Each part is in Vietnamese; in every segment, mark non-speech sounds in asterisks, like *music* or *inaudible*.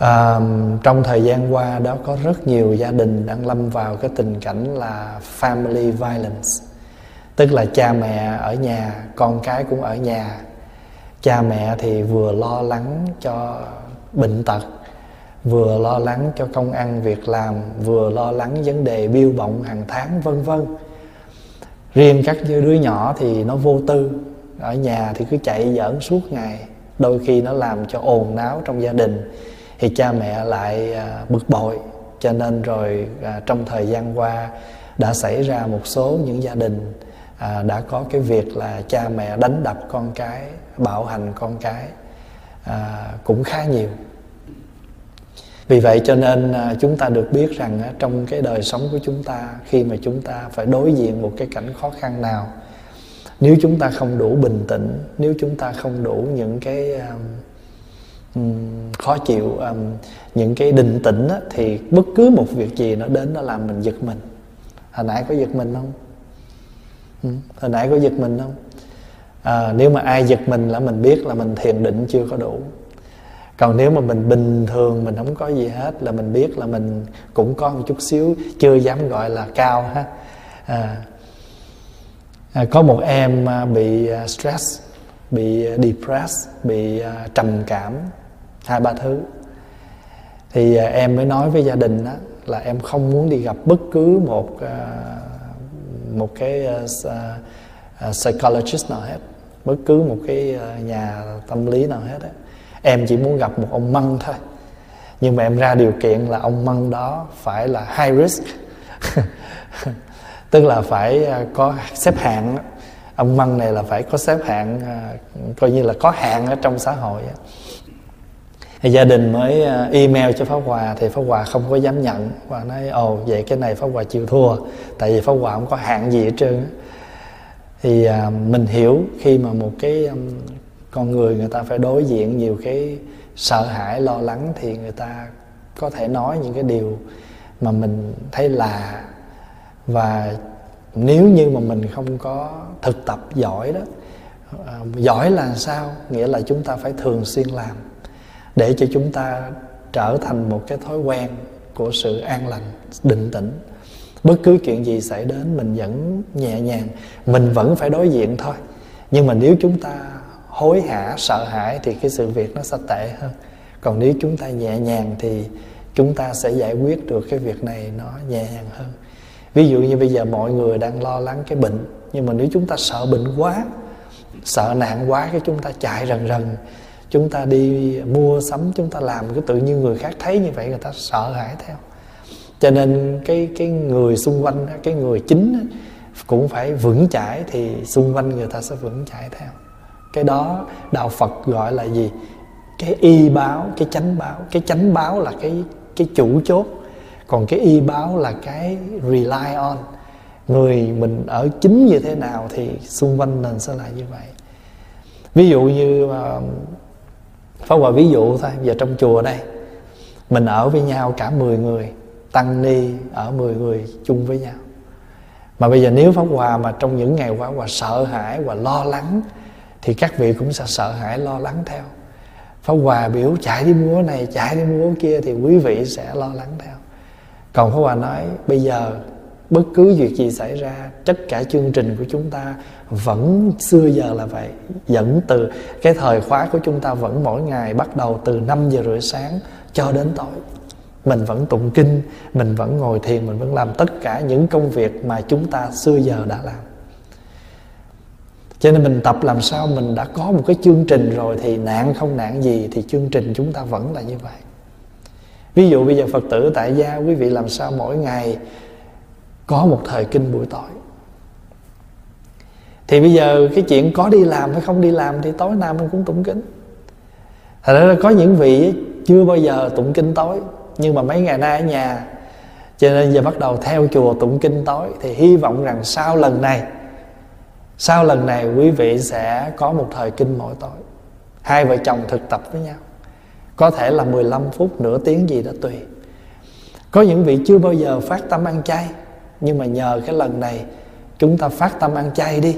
à, trong thời gian qua đó có rất nhiều gia đình đang lâm vào cái tình cảnh là family violence. Tức là cha mẹ ở nhà con cái cũng ở nhà. Cha mẹ thì vừa lo lắng cho bệnh tật vừa lo lắng cho công ăn việc làm vừa lo lắng vấn đề biêu bộng hàng tháng vân vân. Riêng các đứa nhỏ thì nó vô tư ở nhà thì cứ chạy giỡn suốt ngày đôi khi nó làm cho ồn náo trong gia đình thì cha mẹ lại à, bực bội. Cho nên rồi à, trong thời gian qua đã xảy ra một số những gia đình à, đã có cái việc là cha mẹ đánh đập con cái bạo hành con cái à, cũng khá nhiều. Vì vậy cho nên à, chúng ta được biết rằng à, trong cái đời sống của chúng ta khi mà chúng ta phải đối diện một cái cảnh khó khăn nào nếu chúng ta không đủ bình tĩnh nếu chúng ta không đủ những cái à, um, khó chịu um, những cái định tĩnh á, thì bất cứ một việc gì nó đến nó làm mình giật mình. Hồi nãy có giật mình không? Ừ. hồi nãy có giật mình không? À, nếu mà ai giật mình là mình biết là mình thiền định chưa có đủ. Còn nếu mà mình bình thường mình không có gì hết là mình biết là mình cũng có một chút xíu chưa dám gọi là cao ha. À, à, có một em à, bị à, stress bị à, depressed bị trầm cảm hai, ba thứ. Thì à, em mới nói với gia đình đó là em không muốn đi gặp bất cứ một à, một cái à, psychologist nào hết, bất cứ một cái nhà tâm lý nào hết á. Em chỉ muốn gặp một ông măng thôi. Nhưng mà em ra điều kiện là ông măng đó phải là high risk. *laughs* Tức là phải có xếp hạng ông măng này là phải có xếp hạng coi như là có hạng ở trong xã hội thì gia đình mới ờ, email cho Pháp Hòa thì Pháp Hòa không có dám nhận. Và nói ồ vậy cái này Pháp Hòa chịu thua tại vì Pháp Hòa không có hạn gì hết trơn thì ờ, mình hiểu khi mà một cái con người người ta phải đối diện nhiều cái sợ hãi lo lắng thì người ta có thể nói những cái điều mà mình thấy lạ. Và nếu như mà mình không có thực tập giỏi đó à, giỏi là sao? Nghĩa là chúng ta phải thường xuyên làm để cho chúng ta trở thành một cái thói quen của sự an lành, định tĩnh. Bất cứ chuyện gì xảy đến, mình vẫn nhẹ nhàng, mình vẫn phải đối diện thôi. Nhưng mà nếu chúng ta hối hả, sợ hãi thì cái sự việc nó sẽ tệ hơn. Còn nếu chúng ta nhẹ nhàng thì chúng ta sẽ giải quyết được cái việc này nó nhẹ nhàng hơn. Ví dụ như bây giờ mọi người đang lo lắng cái bệnh, nhưng mà nếu chúng ta sợ bệnh quá, sợ nạn quá cái chúng ta chạy rần rần chúng ta đi mua sắm, chúng ta làm cái tự nhiên người khác thấy như vậy, người ta sợ hãi theo. Cho nên cái cái người xung quanh, cái người chính cũng phải vững chãi thì xung quanh người ta sẽ vững chãi theo. Cái đó đạo phật gọi là gì? Cái y báo, cái chánh báo. Cái chánh báo là cái cái chủ chốt. Còn cái y báo là cái rely on. Người mình ở chính như thế nào thì xung quanh mình sẽ là như vậy. Ví dụ như ờ, Pháp Hòa ví dụ thôi Giờ trong chùa đây, Mình ở với nhau cả 10 người, Tăng ni ở 10 người chung với nhau. Mà bây giờ nếu Pháp Hòa mà trong những ngày qua Hòa sợ hãi và lo lắng, Thì các vị cũng sẽ sợ hãi, lo lắng theo. Pháp Hòa biểu, chạy đi mua này, Chạy đi mua kia, Thì quý vị sẽ lo lắng theo. Còn Pháp Hòa nói, bây giờ bất cứ việc gì xảy ra, tất cả chương trình của chúng ta vẫn xưa giờ là vậy, dẫn từ cái thời khóa của chúng ta vẫn mỗi ngày bắt đầu từ 5 giờ rưỡi sáng cho đến tối. Mình vẫn tụng kinh, mình vẫn ngồi thiền, mình vẫn làm tất cả những công việc mà chúng ta xưa giờ đã làm. Cho nên mình tập làm sao mình đã có một cái chương trình rồi thì nạn không nạn gì thì chương trình chúng ta vẫn là như vậy. Ví dụ bây giờ phật tử tại gia, quý vị làm sao mỗi ngày có một thời kinh buổi tối thì bây giờ cái chuyện có đi làm hay không đi làm thì tối nào mình cũng tụng kinh. Thật ra có những vị chưa bao giờ tụng kinh tối nhưng mà mấy ngày nay ở nhà cho nên giờ bắt đầu theo chùa tụng kinh tối thì hy vọng rằng sau lần này sau lần này quý vị sẽ có một thời kinh mỗi tối. Hai vợ chồng thực tập với nhau. Có thể là 15 phút, nửa tiếng gì đó tùy. Có những vị chưa bao giờ phát tâm ăn chay nhưng mà nhờ cái lần này, Chúng ta phát tâm ăn chay đi,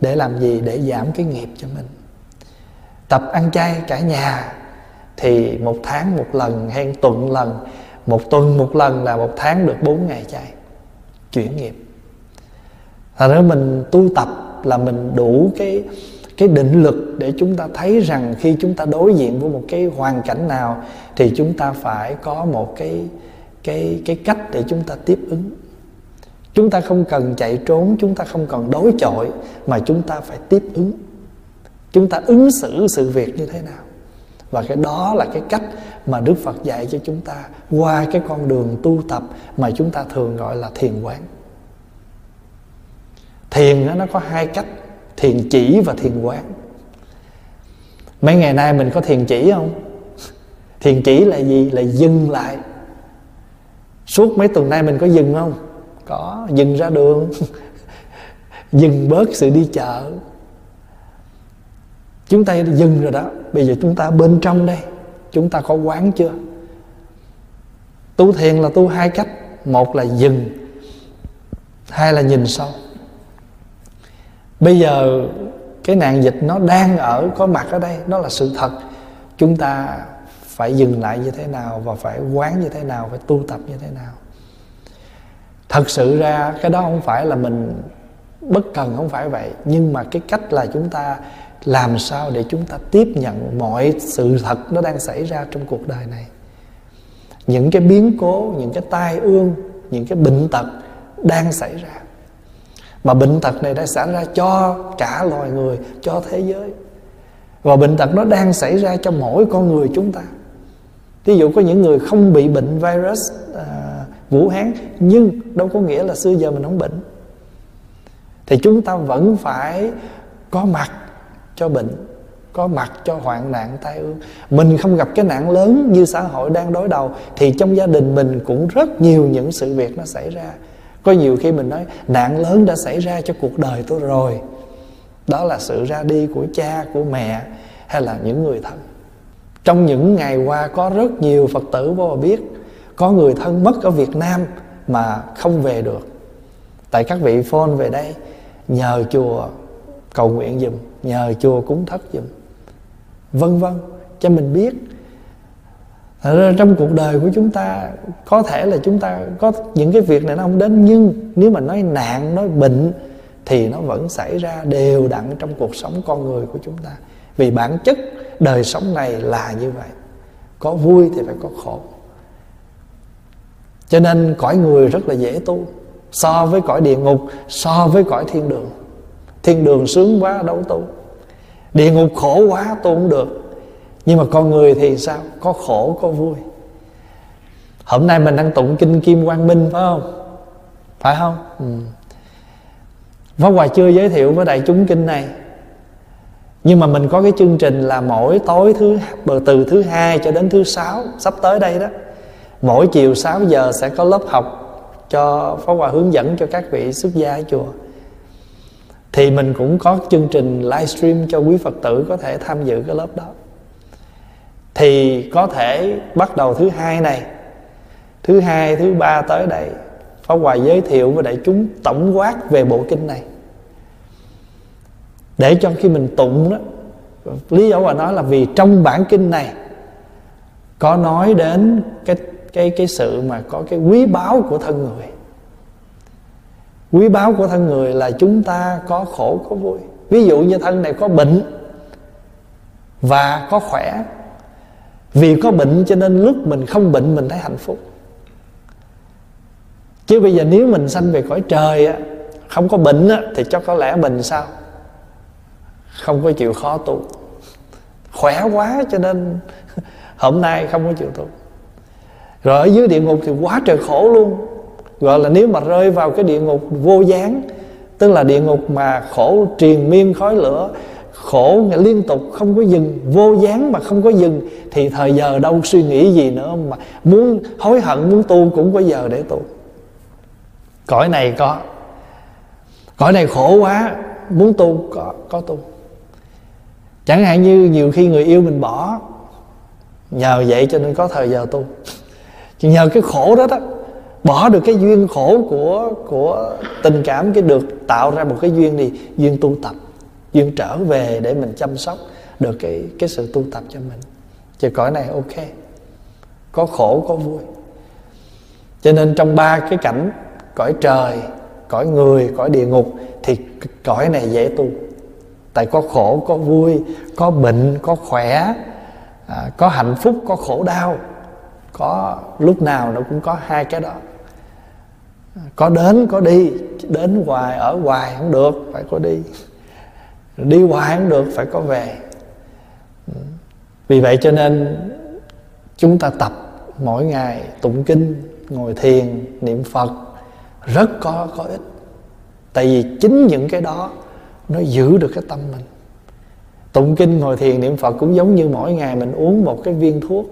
Để làm gì? Để giảm cái nghiệp cho mình. Tập ăn chay cả nhà, thì một tháng một lần hay tuần lần, một tuần một lần là một tháng được bốn ngày chay, chuyển nghiệp. Là nếu mình tu tập là mình đủ cái cái định lực để chúng ta thấy rằng khi chúng ta đối diện với một cái hoàn cảnh nào, thì chúng ta phải có một cái cái cái cách để chúng ta tiếp ứng chúng ta không cần chạy trốn, chúng ta không cần đối chọi, mà chúng ta phải tiếp ứng. Chúng ta ứng xử sự việc như thế nào. Và cái đó là cái cách mà đức phật dạy cho chúng ta qua cái con đường tu tập mà chúng ta thường gọi là thiền quán. Thiền nó có hai cách, thiền chỉ và thiền quán. Mấy ngày nay mình có thiền chỉ không? Thiền chỉ là gì? Là dừng lại. Suốt mấy tuần nay mình có dừng không? Có dừng ra đường. *laughs* Dừng bớt sự đi chợ. Chúng ta dừng rồi đó. Bây giờ chúng ta bên trong đây. Chúng ta có quán chưa? Tu thiền là tu hai cách. Một là dừng, hai là nhìn sâu. Bây giờ cái nạn dịch nó đang ở, có mặt ở đây đó là sự thật. Chúng ta phải dừng lại như thế nào và phải quán như thế nào, phải tu tập như thế nào? Thật sự ra cái đó không phải là mình bất cần không phải vậy. Nhưng mà cái cách là chúng ta làm sao để chúng ta tiếp nhận mọi sự thật nó đang xảy ra trong cuộc đời này. Những cái biến cố những cái tai ương những cái bệnh tật đang xảy ra. Mà bệnh tật này đã xảy ra cho cả loài người cho thế giới. Và bệnh tật nó đang xảy ra cho mỗi con người chúng ta. Ví dụ có những người không bị bệnh virus à, vũ hán, nhưng đâu có nghĩa là xưa giờ mình không bệnh. Thì chúng ta vẫn phải có mặt cho bệnh, có mặt cho hoạn nạn tai ương. Mình không gặp cái nạn lớn như xã hội đang đối đầu, thì trong gia đình mình cũng rất nhiều những sự việc nó xảy ra. Có nhiều khi mình nói, nạn lớn đã xảy ra cho cuộc đời tôi rồi. Đó là sự ra đi của cha, của mẹ, hay là những người thân. Trong những ngày qua có rất nhiều phật tử vô biết có người thân mất ở việt nam mà không về được. Tại các vị phone về đây nhờ chùa cầu nguyện dùm, nhờ chùa cúng thất dùm, vân vân cho mình biết. Thật ra trong cuộc đời của chúng ta có thể là chúng ta có những cái việc này nó không đến nhưng nếu mà nói nạn nói bệnh thì nó vẫn xảy ra đều đặn trong cuộc sống con người của chúng ta. Vì bản chất đời sống này là như vậy. Có vui thì phải có khổ cho nên cõi người rất là dễ tu. So với cõi địa ngục, so với cõi thiên đường. Thiên đường sướng quá, đâu tu. Địa ngục khổ quá, tu cũng được. Nhưng mà con người thì sao? Có khổ, có vui. Hôm nay mình đang tụng kinh kim quang minh, phải không? Phải không? Ừ. Pháp Hòa chưa giới thiệu với đại chúng kinh này. Nhưng mà mình có cái chương trình là mỗi tối thứ, từ thứ hai cho đến thứ sáu, Sắp tới đây đó. Mỗi chiều 6 giờ sẽ có lớp học cho phó Hòa hướng dẫn cho các vị xuất gia ở chùa. Thì mình cũng có chương trình livestream cho quý Phật tử có thể tham dự cái lớp đó. Thì có thể bắt đầu thứ hai này. Thứ hai, thứ ba tới đây, phó Hòa giới thiệu với đại chúng tổng quát về bộ kinh này. Để cho khi mình tụng đó, lý do Hòa nói là vì trong bản kinh này có nói đến cái cái cái sự mà có cái quý báu của thân người. Quý báu của thân người là chúng ta có khổ, có vui. Ví dụ như thân này có bệnh và có khỏe. Vì có bệnh cho nên lúc mình không bệnh, mình thấy hạnh phúc. Chứ bây giờ nếu mình sanh về cõi trời á, không có bệnh á, thì chắc có lẽ mình sao? Không có chịu khó tu. Khỏe quá cho nên *laughs* hôm nay không có chịu tu rồi ở dưới địa ngục thì quá trời khổ luôn. Gọi là nếu mà rơi vào cái địa ngục vô gián, tức là địa ngục mà khổ triền miên khói lửa, khổ liên tục không có dừng, vô gián mà không có dừng, thì thời giờ đâu suy nghĩ gì nữa mà muốn hối hận, muốn tu cũng có giờ để tu. Cõi này có. Cõi này khổ quá, muốn tu có có tu. Chẳng hạn như nhiều khi người yêu mình bỏ, nhờ vậy cho nên có thời giờ tu chỉ nhờ cái khổ đó đó bỏ được cái duyên khổ của của tình cảm cái được tạo ra một cái duyên gì duyên tu tập duyên trở về để mình chăm sóc được cái cái sự tu tập cho mình. Thì cõi này ok có khổ có vui. Cho nên trong ba cái cảnh cõi trời cõi người cõi địa ngục thì cõi này dễ tu. Tại có khổ có vui có bệnh có khỏe à, có hạnh phúc có khổ đau có lúc nào nó cũng có hai cái đó. Có đến, có đi, đến hoài, ở hoài không được, phải có đi. Đi hoài không được, phải có về. Vì vậy cho nên chúng ta tập mỗi ngày tụng kinh, ngồi thiền, niệm phật rất có có ích. Tại vì chính những cái đó nó giữ được cái tâm mình. Tụng kinh, ngồi thiền, niệm phật cũng giống như mỗi ngày mình uống một cái viên thuốc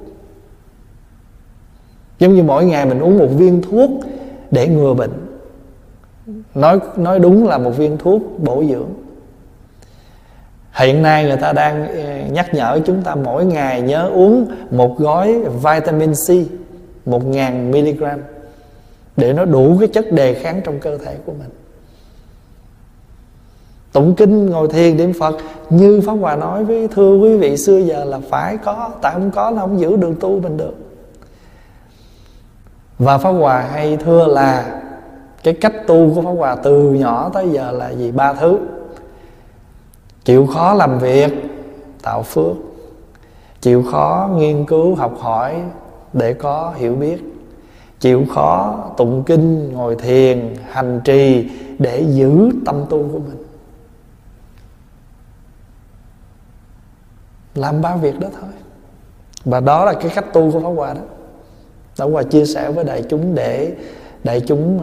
giống như mỗi ngày mình uống một viên thuốc để ngừa bệnh. Nói nói đúng là một viên thuốc bổ dưỡng. Hiện nay người ta đang ờ, nhắc nhở chúng ta mỗi ngày nhớ uống một gói vitamin C, một ngàn mg để nó đủ cái chất đề kháng trong cơ thể của mình. Tụng kinh, ngồi thiền, niệm phật, như pháp hòa nói với, thưa quý vị, xưa giờ là phải có, tại không có nó không giữ đường tu mình được và pháp hòa hay thưa là cái cách tu của pháp hòa từ nhỏ tới giờ là gì? Ba thứ. Chịu khó làm việc, tạo phước. Chịu khó nghiên cứu, học hỏi để có hiểu biết. Chịu khó tụng kinh, ngồi thiền, hành trì để giữ tâm tu của mình. Làm ba việc đó thôi. Và đó là cái cách tu của pháp hòa đó. Pháp hòa chia sẻ với đại chúng để đại chúng uh,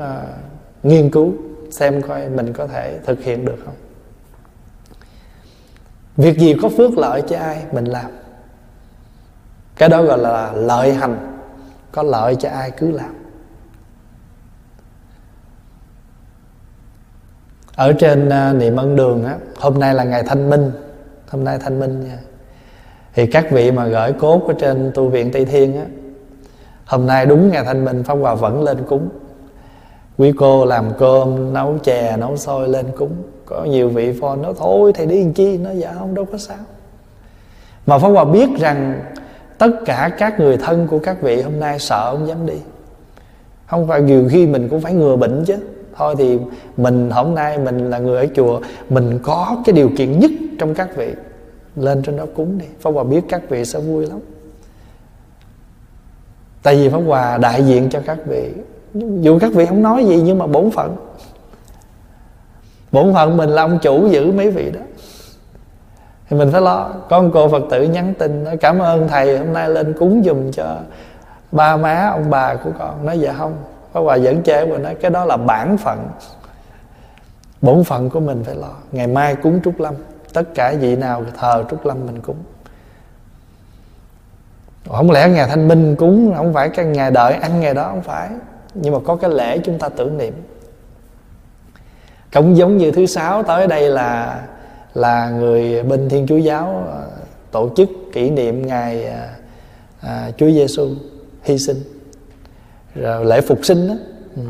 nghiên cứu xem coi mình có thể thực hiện được không. Việc gì có phước lợi cho ai mình làm. Cái đó gọi là lợi hành có lợi cho ai cứ làm. Ở trên uh, niệm ân đường á hôm nay là ngày thanh minh hôm nay thanh minh nha. Thì các vị mà gửi cốt ở trên tu viện tây thiên á hôm nay đúng ngày thanh minh pháp hòa vẫn lên cúng. Quý cô làm cơm, nấu chè, nấu xôi lên cúng. Có nhiều vị phò nói, thôi thầy đi làm chi? Nó dạ không, đâu có sao. Mà pháp hòa biết rằng tất cả các người thân của các vị hôm nay sợ không dám đi. Không phải, nhiều khi mình cũng phải ngừa bệnh chứ. Thôi thì mình hôm nay mình là người ở chùa, mình có cái điều kiện nhất trong các vị. Lên trên đó cúng đi. Pháp hòa biết các vị sẽ vui lắm tại vì pháp hòa đại diện cho các vị. Dù các vị không nói gì nhưng mà bổn phận. Bổn phận mình là ông chủ giữ mấy vị đó. Thì mình phải lo. Con cô phật tử nhắn tin nói, cảm ơn thầy, hôm nay lên cúng dùm cho ba má ông bà của con. Nói dạ không. Pháp hòa dẫn chê mà nói, cái đó là bản phận. Bổn phận của mình phải lo. Ngày mai cúng trúc lâm. Tất cả vị nào thờ trúc lâm mình cúng không lẽ ngày thanh minh cúng không phải cái ngày đợi ăn ngày đó không phải? Nhưng mà có cái lễ chúng ta tưởng niệm. Cũng giống như thứ sáu tới đây là là người bên thiên chúa giáo ờ, tổ chức kỷ niệm ngày à, à, chúa giêsu hy sinh rồi lễ phục sinh đó. Ừ.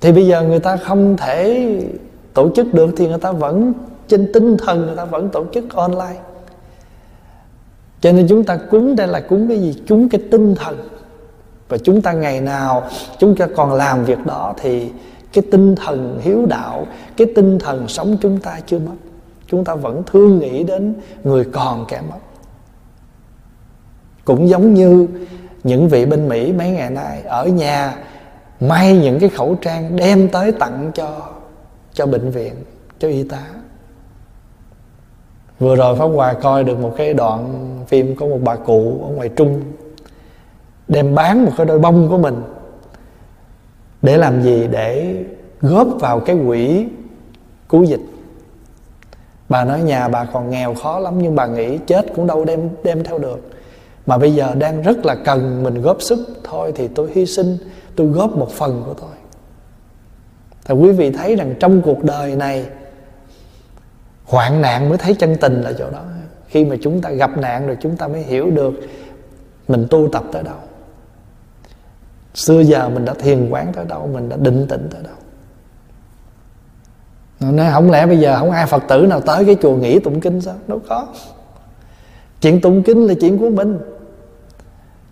thì bây giờ người ta không thể tổ chức được thì người ta vẫn trên tinh thần người ta vẫn tổ chức online cho nên chúng ta cúng đây là cúng cái gì? Cúng cái tinh thần. Và chúng ta ngày nào chúng ta còn làm việc đó thì cái tinh thần hiếu đạo, cái tinh thần sống chúng ta chưa mất. Chúng ta vẫn thương nghĩ đến người còn kẻ mất. Cũng giống như những vị bên mỹ mấy ngày nay ở nhà may những cái khẩu trang đem tới tặng cho cho bệnh viện, cho y tá vừa rồi pháp hòa coi được một cái đoạn phim có một bà cụ ở ngoài trung đem bán một cái đôi bông của mình để làm gì? Để góp vào cái quỹ cứu dịch. Bà nói nhà bà còn nghèo khó lắm nhưng bà nghĩ chết cũng đâu đem đem theo được. Mà bây giờ đang rất là cần mình góp sức. Thôi thì tôi hy sinh, tôi góp một phần của tôi. Thì quý vị thấy rằng trong cuộc đời này hoạn nạn mới thấy chân tình là chỗ đó. Khi mà chúng ta gặp nạn rồi chúng ta mới hiểu được mình tu tập tới đâu. Xưa giờ mình đã thiền quán tới đâu, mình đã định tĩnh tới đâu. Nên không lẽ bây giờ không ai phật tử nào tới cái chùa nghỉ tụng kinh sao? Đâu có. Chuyện tụng kinh là chuyện của mình.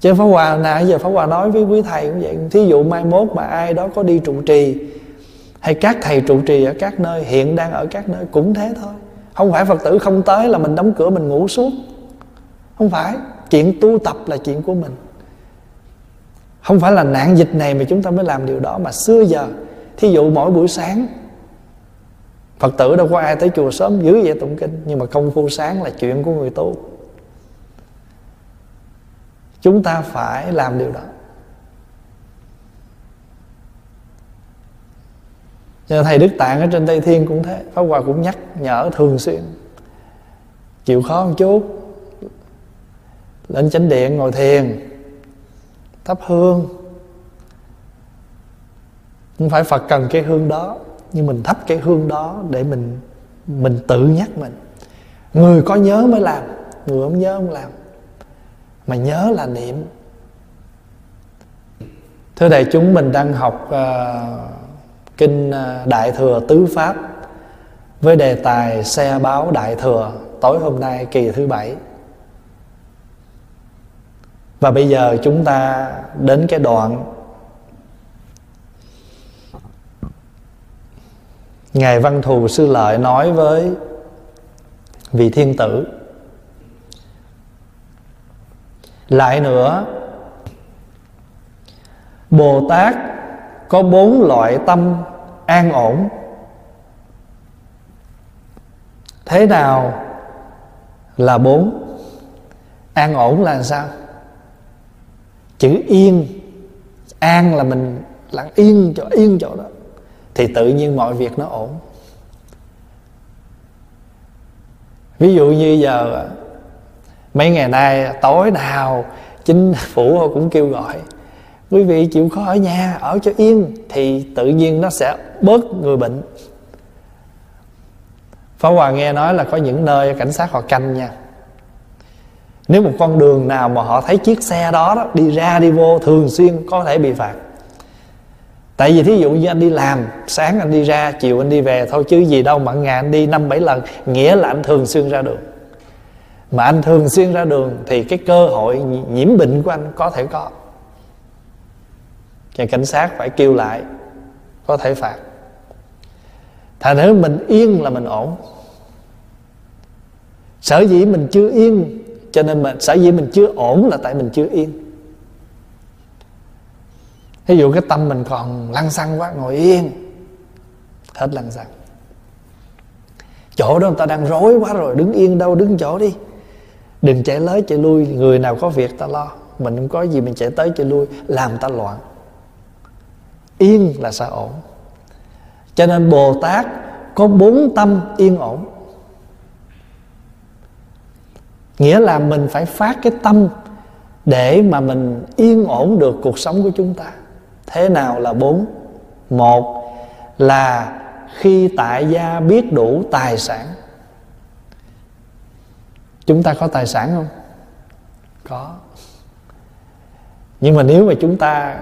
Chứ Pháp Hòa nãy giờ Pháp Hòa nói với quý thầy cũng vậy. Thí dụ mai mốt mà ai đó có đi trụ trì hay các thầy trụ trì ở các nơi, Hiện đang ở các nơi, cũng thế thôi. Không phải Phật tử không tới là mình đóng cửa mình ngủ suốt Không phải. Chuyện tu tập là chuyện của mình. Không phải là nạn dịch này mà chúng ta mới làm điều đó. Mà xưa giờ, Thí dụ mỗi buổi sáng, Phật tử đâu có ai tới chùa sớm giữ vậy tụng kinh, Nhưng mà công phu sáng là chuyện của người tu. Chúng ta phải làm điều đó. Cho thầy Đức Tạng ở trên Tây Thiên cũng thế Pháp Hòa cũng nhắc nhở thường xuyên. Chịu khó một chút Lên chánh điện ngồi thiền Thắp hương. Không phải Phật cần cái hương đó Nhưng mình thắp cái hương đó Để mình mình tự nhắc mình. Người có nhớ mới làm Người không nhớ không làm. Mà nhớ là niệm. Thưa đại chúng mình đang học uh, kinh à, đại thừa tứ pháp. Với đề tài xe báo đại thừa, tối hôm nay kỳ thứ bảy. Và bây giờ chúng ta đến cái đoạn Ngài Văn Thù Sư Lợi nói với vị thiên tử, lại nữa, bồ tát có bốn loại tâm an ổn. Thế nào là bốn? An ổn là sao? Chữ yên, an là mình lặng yên chỗ yên chỗ đó, thì tự nhiên mọi việc nó ổn. Ví dụ như giờ à, mấy ngày nay à, tối nào chính phủ cũng kêu gọi quý vị chịu khó ở nhà ở cho yên thì tự nhiên nó sẽ bớt người bệnh. Pháp Hòa nghe nói là có những nơi cảnh sát họ canh nha. Nếu một con đường nào mà họ thấy chiếc xe đó, đó Đi ra đi vô thường xuyên có thể bị phạt. Tại vì thí dụ như anh đi làm Sáng anh đi ra, chiều anh đi về Thôi chứ gì đâu mà ngày anh đi năm bảy lần Nghĩa là anh thường xuyên ra đường. Mà anh thường xuyên ra đường thì cái cơ hội nhiễm bệnh của anh có thể có và cảnh sát phải kêu lại, có thể phạt. Thành nếu mình yên là mình ổn. Sở dĩ mình chưa yên, cho nên mình sở dĩ mình chưa ổn là tại mình chưa yên. Ví dụ cái tâm mình còn lăn xăng quá, ngồi yên, hết lăn xăng. Chỗ đó người ta đang rối quá rồi, đứng yên đâu, đứng chỗ đi. Đừng chạy tới chạy lui, người nào có việc ta lo. Mình không có gì mình chạy tới chạy lui, làm ta loạn yên là sao ổn. Cho nên bồ tát có bốn tâm yên ổn. Nghĩa là mình phải phát cái tâm để mà mình yên ổn được cuộc sống của chúng ta. Thế nào là bốn? Một là khi tại gia biết đủ tài sản. Chúng ta có tài sản không? Có. Nhưng mà nếu mà chúng ta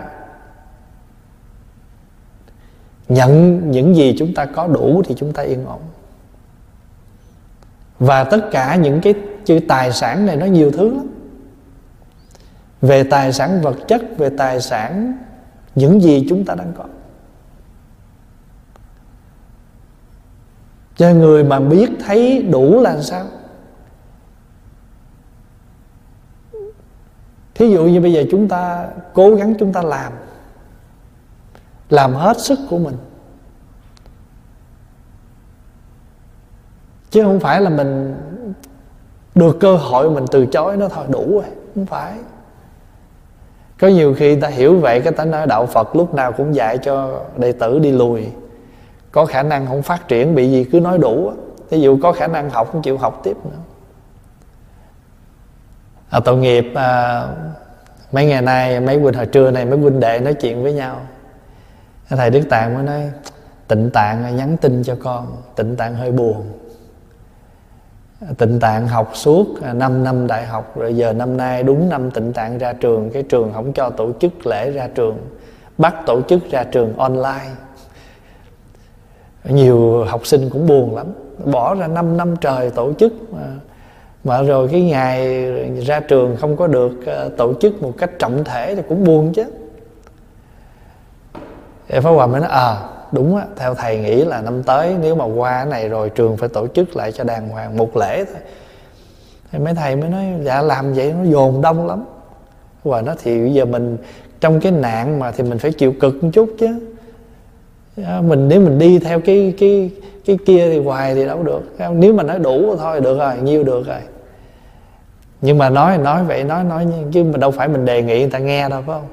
nhận những gì chúng ta có đủ thì chúng ta yên ổn. Và tất cả những cái chữ tài sản này nó nhiều thứ lắm. Về tài sản vật chất, về tài sản những gì chúng ta đang có. Cho người mà biết thấy đủ là sao? Thí dụ như bây giờ chúng ta cố gắng chúng ta làm làm hết sức của mình. Chứ không phải là mình được cơ hội mình từ chối nó thôi đủ rồi không phải. Có nhiều khi ta hiểu vậy cái ta nói đạo phật lúc nào cũng dạy cho đệ tử đi lùi. Có khả năng không phát triển bị gì cứ nói đủ ví dụ có khả năng học không chịu học tiếp nữa. À, tội nghiệp à, mấy ngày nay mấy huynh hồi trưa này mấy huynh đệ nói chuyện với nhau thầy đức tạng mới nói, tịnh tạng nhắn tin cho con, tịnh tạng hơi buồn. Tịnh tạng học suốt 5 năm đại học, rồi giờ năm nay đúng năm tịnh tạng ra trường, cái trường không cho tổ chức lễ ra trường, bắt tổ chức ra trường online. Nhiều học sinh cũng buồn lắm, bỏ ra 5 năm trời tổ chức mà. Rồi cái ngày ra trường không có được ờ, tổ chức một cách trọng thể thì cũng buồn chứ thì Pháp Hòa mới nói à đúng á, theo thầy nghĩ là năm tới nếu mà qua cái này rồi trường phải tổ chức lại cho đàng hoàng một lễ thôi. Thì mấy thầy mới nói dạ làm vậy nó dồn đông lắm. Và nó thì bây giờ mình, trong cái nạn mà thì mình phải chịu cực một chút chứ. Dạ, mình, nếu mình đi theo cái cái cái kia thì hoài thì đâu được. Dạ, nếu mà nói đủ thôi, được rồi, nhiêu được rồi. Nhưng mà nói nói vậy, nói nói chứ mà đâu phải mình đề nghị người ta nghe đâu, phải không?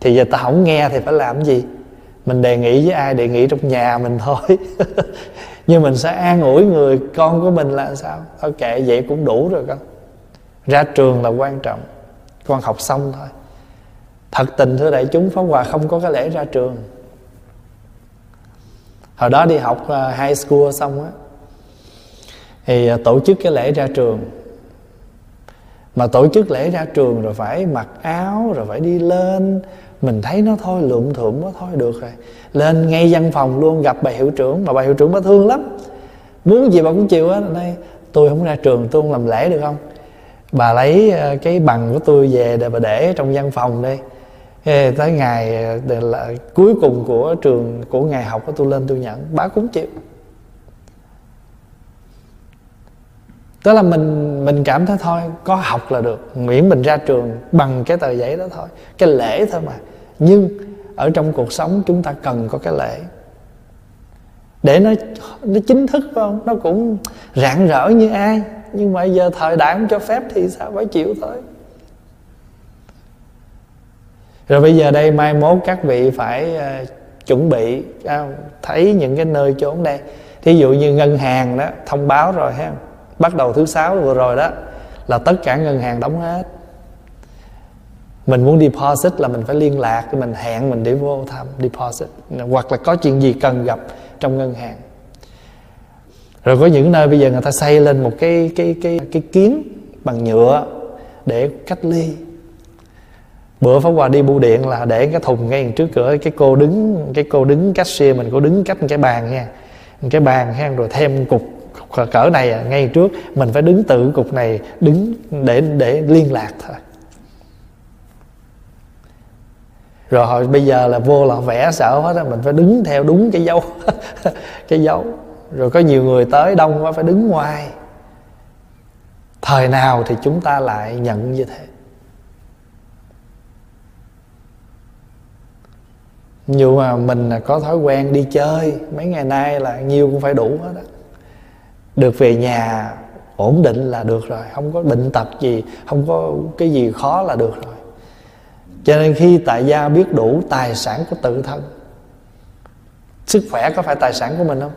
Thì giờ ta không nghe thì phải làm cái gì? Mình đề nghị với ai đề nghị trong nhà mình thôi. *laughs* Nhưng mình sẽ an ủi người, con của mình là sao? Thôi kệ, vậy cũng đủ rồi con. Ra trường là quan trọng. Con học xong thôi. Thật tình thưa đại chúng, pháp hòa không có cái lễ ra trường. Hồi đó đi học à, high school xong á, thì à, tổ chức cái lễ ra trường. Mà tổ chức lễ ra trường rồi phải mặc áo, rồi phải đi lên mình thấy nó thôi, lượm thượm nó thôi, được rồi. Lên ngay văn phòng luôn, gặp bà hiệu trưởng, mà bà hiệu trưởng bà thương lắm. Muốn gì bà cũng chịu á đây tôi không ra trường, tôi không làm lễ được không? Bà lấy ờ, cái bằng của tôi về để bà để trong văn phòng đi tới ngày ờ, là cuối cùng của trường, của ngày học của tôi lên tôi nhận. Bà cũng chịu. Tức là mình mình cảm thấy thôi có học là được. Miễn mình ra trường bằng cái tờ giấy đó thôi. Cái lễ thôi mà. Nhưng ở trong cuộc sống chúng ta cần có cái lễ. Để nó nó chính thức không? Nó cũng rạng rỡ như ai. Nhưng mà giờ thời đại không cho phép thì sao phải chịu thôi? Rồi bây giờ đây mai mốt các vị phải uh, chuẩn bị uh, thấy những cái nơi chốn đây. Thí dụ như ngân hàng đó thông báo rồi ha bắt đầu thứ sáu vừa rồi đó, là tất cả ngân hàng đóng hết. Mình muốn deposit là mình phải liên lạc, mình hẹn, mình để vô thăm, deposit. Hoặc là có chuyện gì cần gặp trong ngân hàng. Rồi có những nơi bây giờ người ta xây lên một cái cái cái cái kiến bằng nhựa để cách ly. Bữa phóng hòa đi bưu điện là để cái thùng ngay trước cửa, cái cô đứng, cái cô đứng cashier mình cô đứng cách cái bàn nha. Cái bàn ha, rồi thêm cục cỡ này à, ngay trước mình phải đứng tự cục này đứng để để liên lạc thôi. Rồi họ bây giờ là vô là vẽ sợ hết á mình phải đứng theo đúng cái dấu *laughs* cái dấu. Rồi có nhiều người tới đông quá phải đứng ngoài. Thời nào thì chúng ta lại nhận như thế? Dù mà mình có thói quen đi chơi mấy ngày nay là nhiêu cũng phải đủ hết á được về nhà ổn định là được rồi, không có bệnh tật gì, không có cái gì khó là được rồi. Cho nên khi tại gia biết đủ tài sản của tự thân, sức khỏe có phải tài sản của mình không?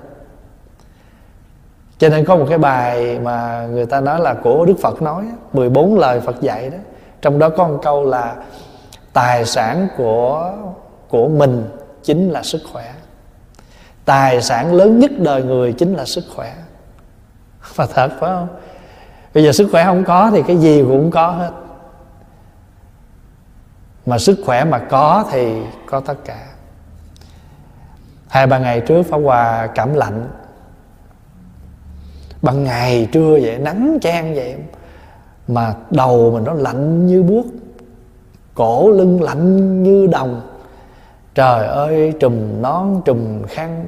Cho nên có một cái bài mà người ta nói là của Đức Phật nói 14 lời Phật dạy đó. Trong đó có một câu là Tài sản của của mình chính là sức khỏe. Tài sản lớn nhất đời người chính là sức khỏe mà thật phải không? Bây giờ sức khỏe không có thì cái gì cũng có hết. Mà sức khỏe mà có thì có tất cả. Hai ba ngày trước Pháp Hòa cảm lạnh. Ban ngày trưa vậy, nắng chang vậy, mà đầu mình nó lạnh như buốt, cổ lưng lạnh như đồng. Trời ơi, trùm nón, trùm khăn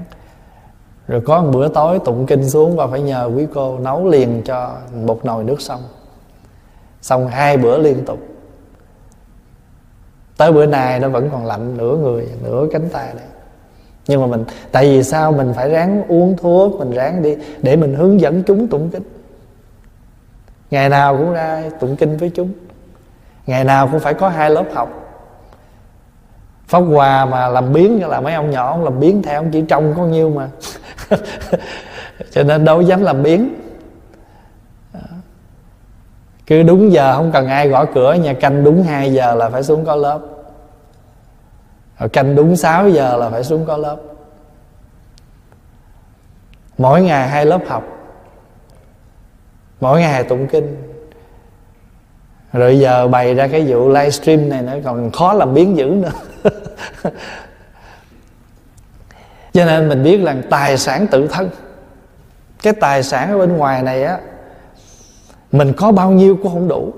rồi có một bữa tối tụng kinh xuống và phải nhờ quý cô nấu liền cho một nồi nước xong. Xong hai bữa liên tục. Tới bữa nay nó vẫn còn lạnh nửa người nửa cánh tay này, nhưng mà mình tại vì sao mình phải ráng uống thuốc mình ráng đi để mình hướng dẫn chúng tụng kinh. Ngày nào cũng ra tụng kinh với chúng. Ngày nào cũng phải có hai lớp học pháp hòa mà làm biến là mấy ông nhỏ, ông làm biến theo ông chỉ trông có nhiêu mà. *laughs* Cho nên đâu dám làm biến. À. Cứ đúng giờ không cần ai gõ cửa, nhà canh đúng 2 giờ là phải xuống có lớp. Rồi canh đúng 6 giờ là phải xuống có lớp. Mỗi ngày hai lớp học. Mỗi ngày tụng kinh. Rồi giờ bày ra cái vụ livestream này nó còn khó làm biến dữ nữa. *laughs* *laughs* cho nên mình biết là tài sản tự thân, cái tài sản ở bên ngoài này á, mình có bao nhiêu cũng không đủ.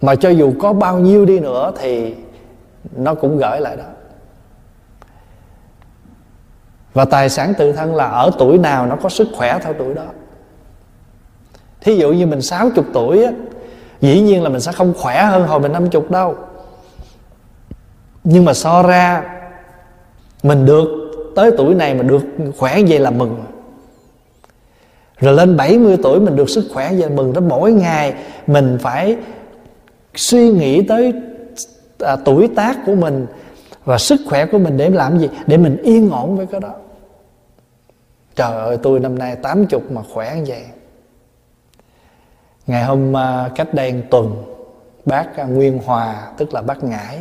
Mà cho dù có bao nhiêu đi nữa thì nó cũng gửi lại đó. Và tài sản tự thân là ở tuổi nào nó có sức khỏe theo tuổi đó. Thí dụ như mình 60 tuổi á, dĩ nhiên là mình sẽ không khỏe hơn hồi mình 50 đâu nhưng mà so ra mình được tới tuổi này mà được khỏe vậy là mừng. Rồi lên 70 tuổi mình được sức khỏe vậy mừng. Đó mỗi ngày mình phải suy nghĩ tới à, tuổi tác của mình và sức khỏe của mình để làm gì? Để mình yên ổn với cái đó. Trời ơi tôi năm nay 80 mà khỏe như vậy. Ngày hôm à, cách đây một tuần bác à, Nguyên Hòa tức là bác Ngãi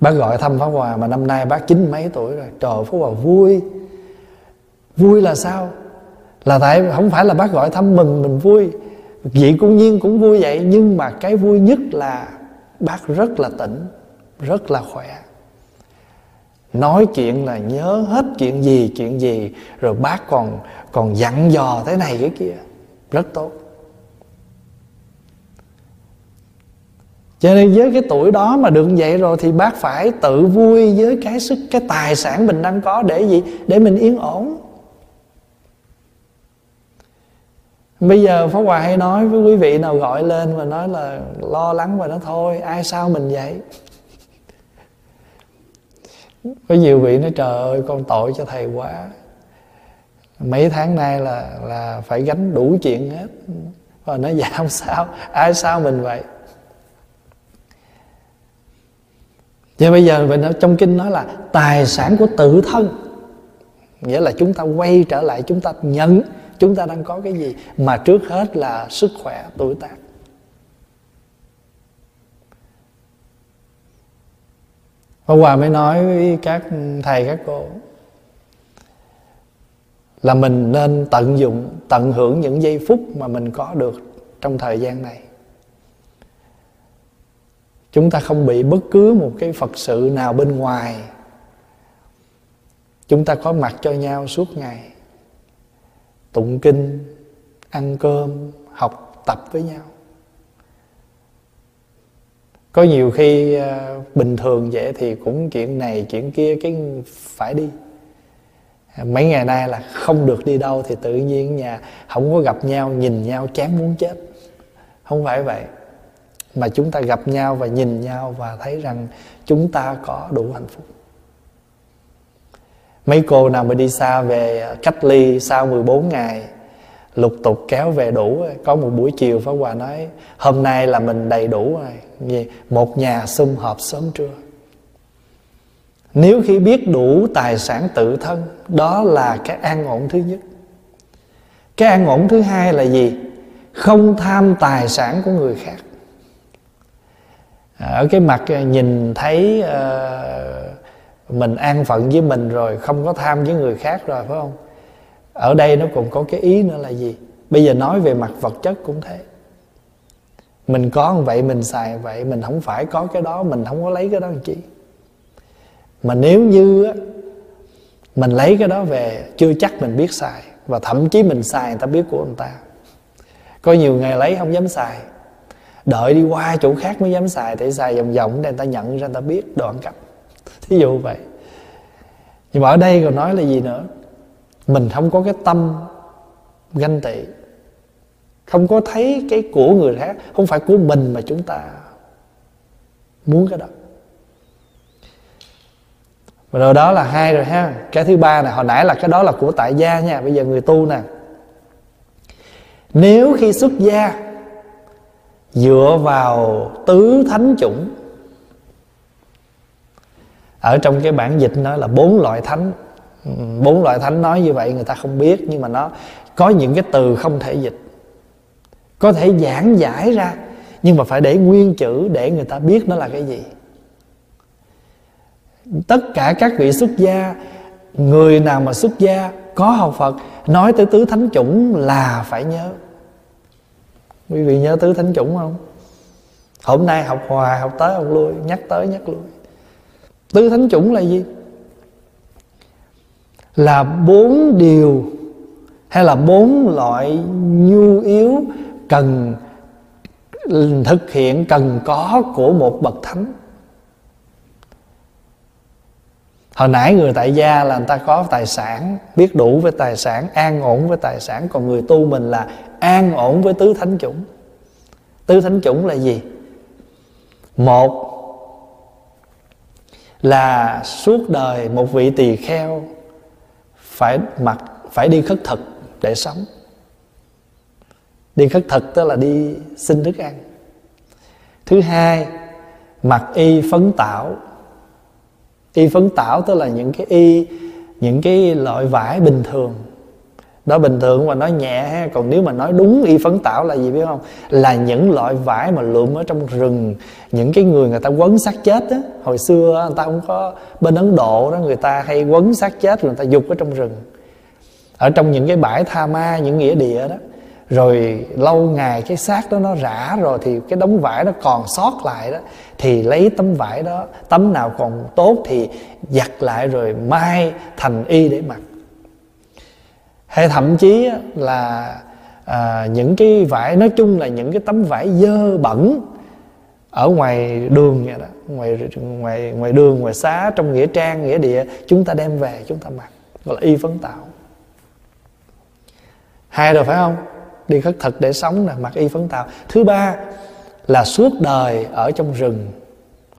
bác gọi thăm Pháp Hòa mà năm nay bác chín mấy tuổi rồi. Trời, Pháp Hòa vui. Vui là sao? Là tại không phải là bác gọi thăm mừng mình vui. Vị cũng nhiên cũng vui vậy, nhưng mà cái vui nhất là bác rất là tỉnh, rất là khỏe. Nói chuyện là nhớ hết chuyện gì chuyện gì, rồi bác còn còn dặn dò thế này cái kia. Rất tốt. Cho nên với cái tuổi đó mà được vậy rồi thì bác phải tự vui với cái sức, cái tài sản mình đang có để gì? Để mình yên ổn. Bây giờ phó hòa hay nói với quý vị nào gọi lên và nói là lo lắng và nó thôi, ai sao mình vậy? Có nhiều vị nói, trời ơi, con tội cho thầy quá. Mấy tháng nay là là phải gánh đủ chuyện hết. Và nói dạ không sao. Ai sao mình vậy? Và bây giờ mình trong kinh nói là tài sản của tự thân. Nghĩa là chúng ta quay trở lại, chúng ta nhận, chúng ta đang có cái gì Mà trước hết là sức khỏe, tuổi tác. Hôm qua mới nói với các thầy, các cô Là mình nên tận dụng, Tận hưởng những giây phút mà mình có được Trong thời gian này chúng ta không bị bất cứ một cái phật sự nào bên ngoài. Chúng ta có mặt cho nhau suốt ngày, tụng kinh, ăn cơm, học tập với nhau. Có nhiều khi ờ, bình thường vậy thì cũng chuyện này, chuyện kia, cái phải đi. Mấy ngày nay là không được đi đâu thì tự nhiên nhà không có gặp nhau, nhìn nhau chán muốn chết. Không phải vậy mà chúng ta gặp nhau và nhìn nhau và thấy rằng chúng ta có đủ hạnh phúc. Mấy cô nào mà đi xa về à, cách ly sau 14 ngày, lục tục kéo về đủ à, có một buổi chiều Pháp Hòa nói, hôm nay là mình đầy đủ rồi một nhà sum họp sớm trưa. Nếu khi biết đủ tài sản tự thân, đó là cái an ổn thứ nhất. Cái an ổn thứ hai là gì? Không tham tài sản của người khác ở cái mặt ờ, nhìn thấy uh, mình an phận với mình rồi không có tham với người khác rồi phải không? Ở đây nó còn có cái ý nữa là gì? Bây giờ nói về mặt vật chất cũng thế. Mình có vậy mình xài vậy mình không phải có cái đó mình không có lấy cái đó làm chi? Mà nếu như á, mình lấy cái đó về chưa chắc mình biết xài và thậm chí mình xài người ta biết của người ta. Có nhiều ngày lấy không dám xài đợi đi qua chỗ khác mới dám xài để xài vòng vòng để người ta nhận ra người ta biết đoạn cặp, *laughs* thí dụ vậy. Nhưng mà ở đây còn nói là gì nữa? Mình không có cái tâm ganh tị. Không có thấy cái của người khác không phải của mình mà chúng ta muốn cái đó. Và rồi đó là hai rồi ha. Cái thứ ba này hồi nãy là cái đó là của tại gia nha. Bây giờ người tu nè. Nếu khi xuất gia dựa vào tứ thánh chủng. Ở trong cái bản dịch nói là bốn loại thánh. Ừ, bốn loại thánh nói như vậy người ta không biết, nhưng mà nó có những cái từ không thể dịch, có thể giảng giải ra, nhưng mà phải để nguyên chữ để người ta biết nó là cái gì. Tất cả các vị xuất gia, người nào mà xuất gia có học phật, nói tới tứ thánh chủng là phải nhớ quý vị nhớ tứ thánh chủng không? Hôm nay học hoài học tới, học lui, nhắc tới, nhắc lui. Tứ thánh chủng là gì? Là bốn điều hay là bốn loại nhu yếu cần thực hiện, cần có của một bậc thánh? Hồi nãy người tại gia là người ta có tài sản, biết đủ với tài sản, an ổn với tài sản. Còn người tu mình là an ổn với tứ thánh chủng. Tứ thánh chủng là gì? Một là suốt đời một vị tỳ kheo phải mặc, phải đi khất thực để sống. Đi khất thực tức là đi xin thức ăn. Thứ hai, mặc y phấn tảo y phấn tảo tức là những cái y, những cái loại vải bình thường. Đó bình thường mà nói nhẹ ha còn nếu mà nói đúng y phấn tảo là gì biết không? Là những loại vải mà lượm ở trong rừng. Những cái người người ta quấn xác chết á. Hồi xưa người ta không có, bên ấn độ đó người ta hay quấn xác chết rồi người ta dục ở trong rừng. Ở trong những cái bãi tha ma, những nghĩa địa đó rồi lâu ngày cái xác đó nó rã rồi thì cái đống vải nó còn sót lại đó thì lấy tấm vải đó tấm nào còn tốt thì giặt lại rồi mai thành y để mặc. Hay thậm chí là à, những cái vải nói chung là những cái tấm vải dơ bẩn ở ngoài đường vậy đó ngoài ngoài ngoài đường ngoài xá trong nghĩa trang nghĩa địa chúng ta đem về chúng ta mặc gọi là y phấn tạo. Hai rồi phải không? Đi khất thực để sống nè mặc y phấn tạo. Thứ ba là suốt đời ở trong rừng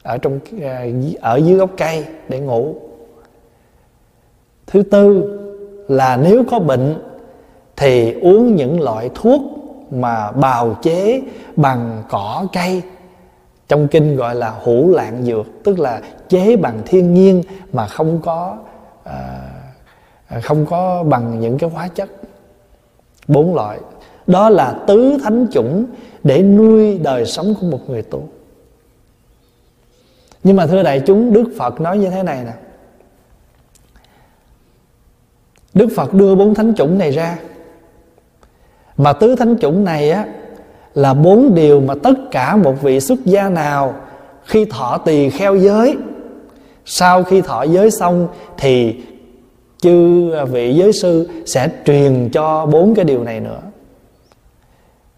ở trong à, ở dưới gốc cây để ngủ. Thứ tư là nếu có bệnh thì uống những loại thuốc mà bào chế bằng cỏ cây. Trong kinh gọi là hữu lạng dược tức là chế bằng thiên nhiên mà không có à, không có bằng những cái hóa chất. Bốn loại đó là tứ thánh chủng để nuôi đời sống của một người tu. Nhưng mà thưa đại chúng, đức phật nói như thế này nè. Đức phật đưa bốn thánh chủng này ra. Mà tứ thánh chủng này á, là bốn điều mà tất cả một vị xuất gia nào khi thọ tỳ kheo giới, sau khi thọ giới xong thì chư vị giới sư sẽ truyền cho bốn cái điều này nữa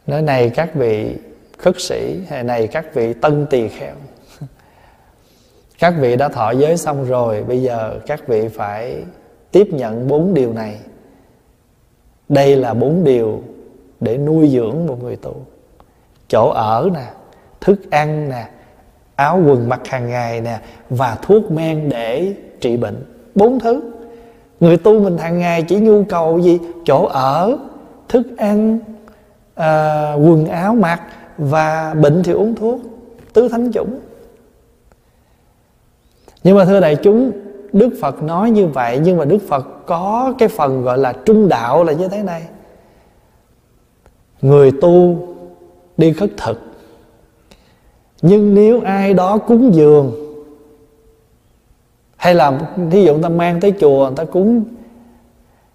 nói này các vị khất sĩ hay này các vị tân tỳ kheo. *laughs* Các vị đã thọ giới xong rồi, bây giờ các vị phải tiếp nhận bốn điều này. Đây là bốn điều để nuôi dưỡng một người tu. Chỗ ở nè, thức ăn nè, áo quần mặc hàng ngày nè, và thuốc men để trị bệnh. Bốn thứ. Người tu mình hàng ngày chỉ nhu cầu gì? Chỗ ở, thức ăn à, quần áo mặc và bệnh thì uống thuốc tứ thánh chủng. Nhưng mà thưa đại chúng đức phật nói như vậy nhưng mà đức phật có cái phần gọi là trung đạo là như thế này. Người tu đi khất thực nhưng nếu ai đó cúng dường hay là thí dụ người ta mang tới chùa người ta cúng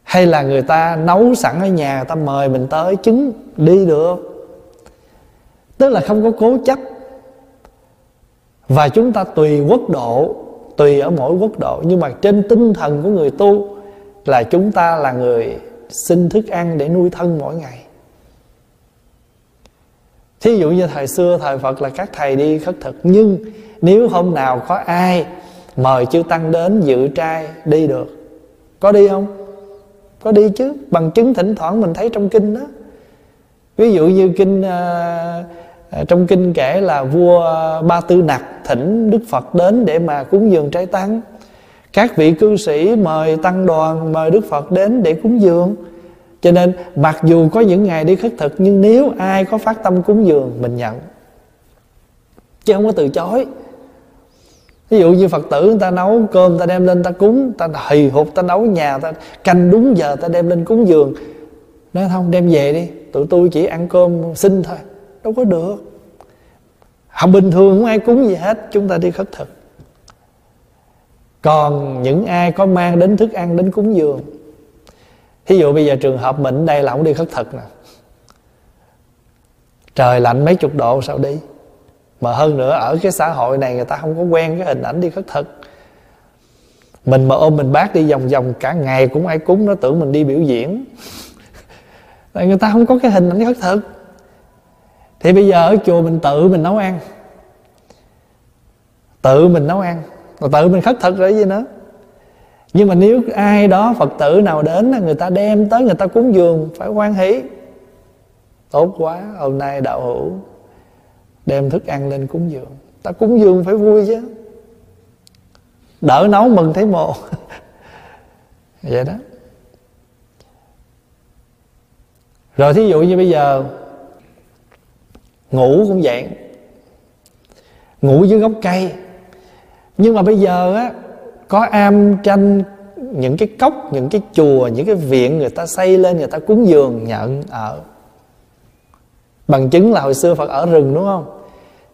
hay là người ta nấu sẵn ở nhà, người ta mời mình tới chứng đi được. Tức là không có cố chấp. Và chúng ta tùy quốc độ, tùy ở mỗi quốc độ. Nhưng mà trên tinh thần của người tu là chúng ta là người xin thức ăn để nuôi thân mỗi ngày. Thí dụ như thời xưa thời phật là các thầy đi khất thực. Nhưng nếu hôm nào có ai mời chư tăng đến dự trai đi được, có đi không? Có đi chứ? Bằng chứng thỉnh thoảng mình thấy trong kinh đó. Ví dụ như kinh uh, trong kinh kể là vua ba tư nặc thỉnh đức phật đến để mà cúng dường trái tăng các vị cư sĩ mời tăng đoàn mời đức phật đến để cúng dường. Cho nên mặc dù có những ngày đi khất thực nhưng nếu ai có phát tâm cúng dường mình nhận. Chứ không có từ chối ví dụ như phật tử người ta nấu cơm người ta đem lên ta cúng ta hì hụt ta nấu nhà ta canh đúng giờ ta đem lên cúng giường, nói không đem về đi. Tụi tôi chỉ ăn cơm xin thôi. Đâu có được. Không bình thường không ai cúng gì hết. Chúng ta đi khất thực. Còn những ai có mang đến thức ăn đến cúng giường, thí dụ bây giờ trường hợp mình đây là không đi khất thực nè. Trời lạnh mấy chục độ sao đi? Mà hơn nữa, ở cái xã hội này người ta không có quen cái hình ảnh đi khất thực. Mình mà ôm mình bác đi vòng vòng, cả ngày cũng ai cúng nó tưởng mình đi biểu diễn. *laughs* Là người ta không có cái hình ảnh khất thực. Thì bây giờ ở chùa mình tự mình nấu ăn. Tự mình nấu ăn. Rồi tự mình khất thực rồi gì nữa? Nhưng mà nếu ai đó, phật tử nào đến người ta đem tới, người ta cúng dường, phải quan hỷ. Tốt quá, hôm nay đạo hữu đem thức ăn lên cúng dường. Ta cúng dường phải vui chứ. Đỡ nấu mừng thấy mồ. *laughs* Vậy đó. Rồi thí dụ như bây giờ, ngủ cũng vậy. Ngủ dưới gốc cây. Nhưng mà bây giờ á, có am tranh những cái cốc, những cái chùa, những cái viện người ta xây lên, người ta cúng dường nhận ở. Bằng chứng là hồi xưa phật ở rừng đúng không?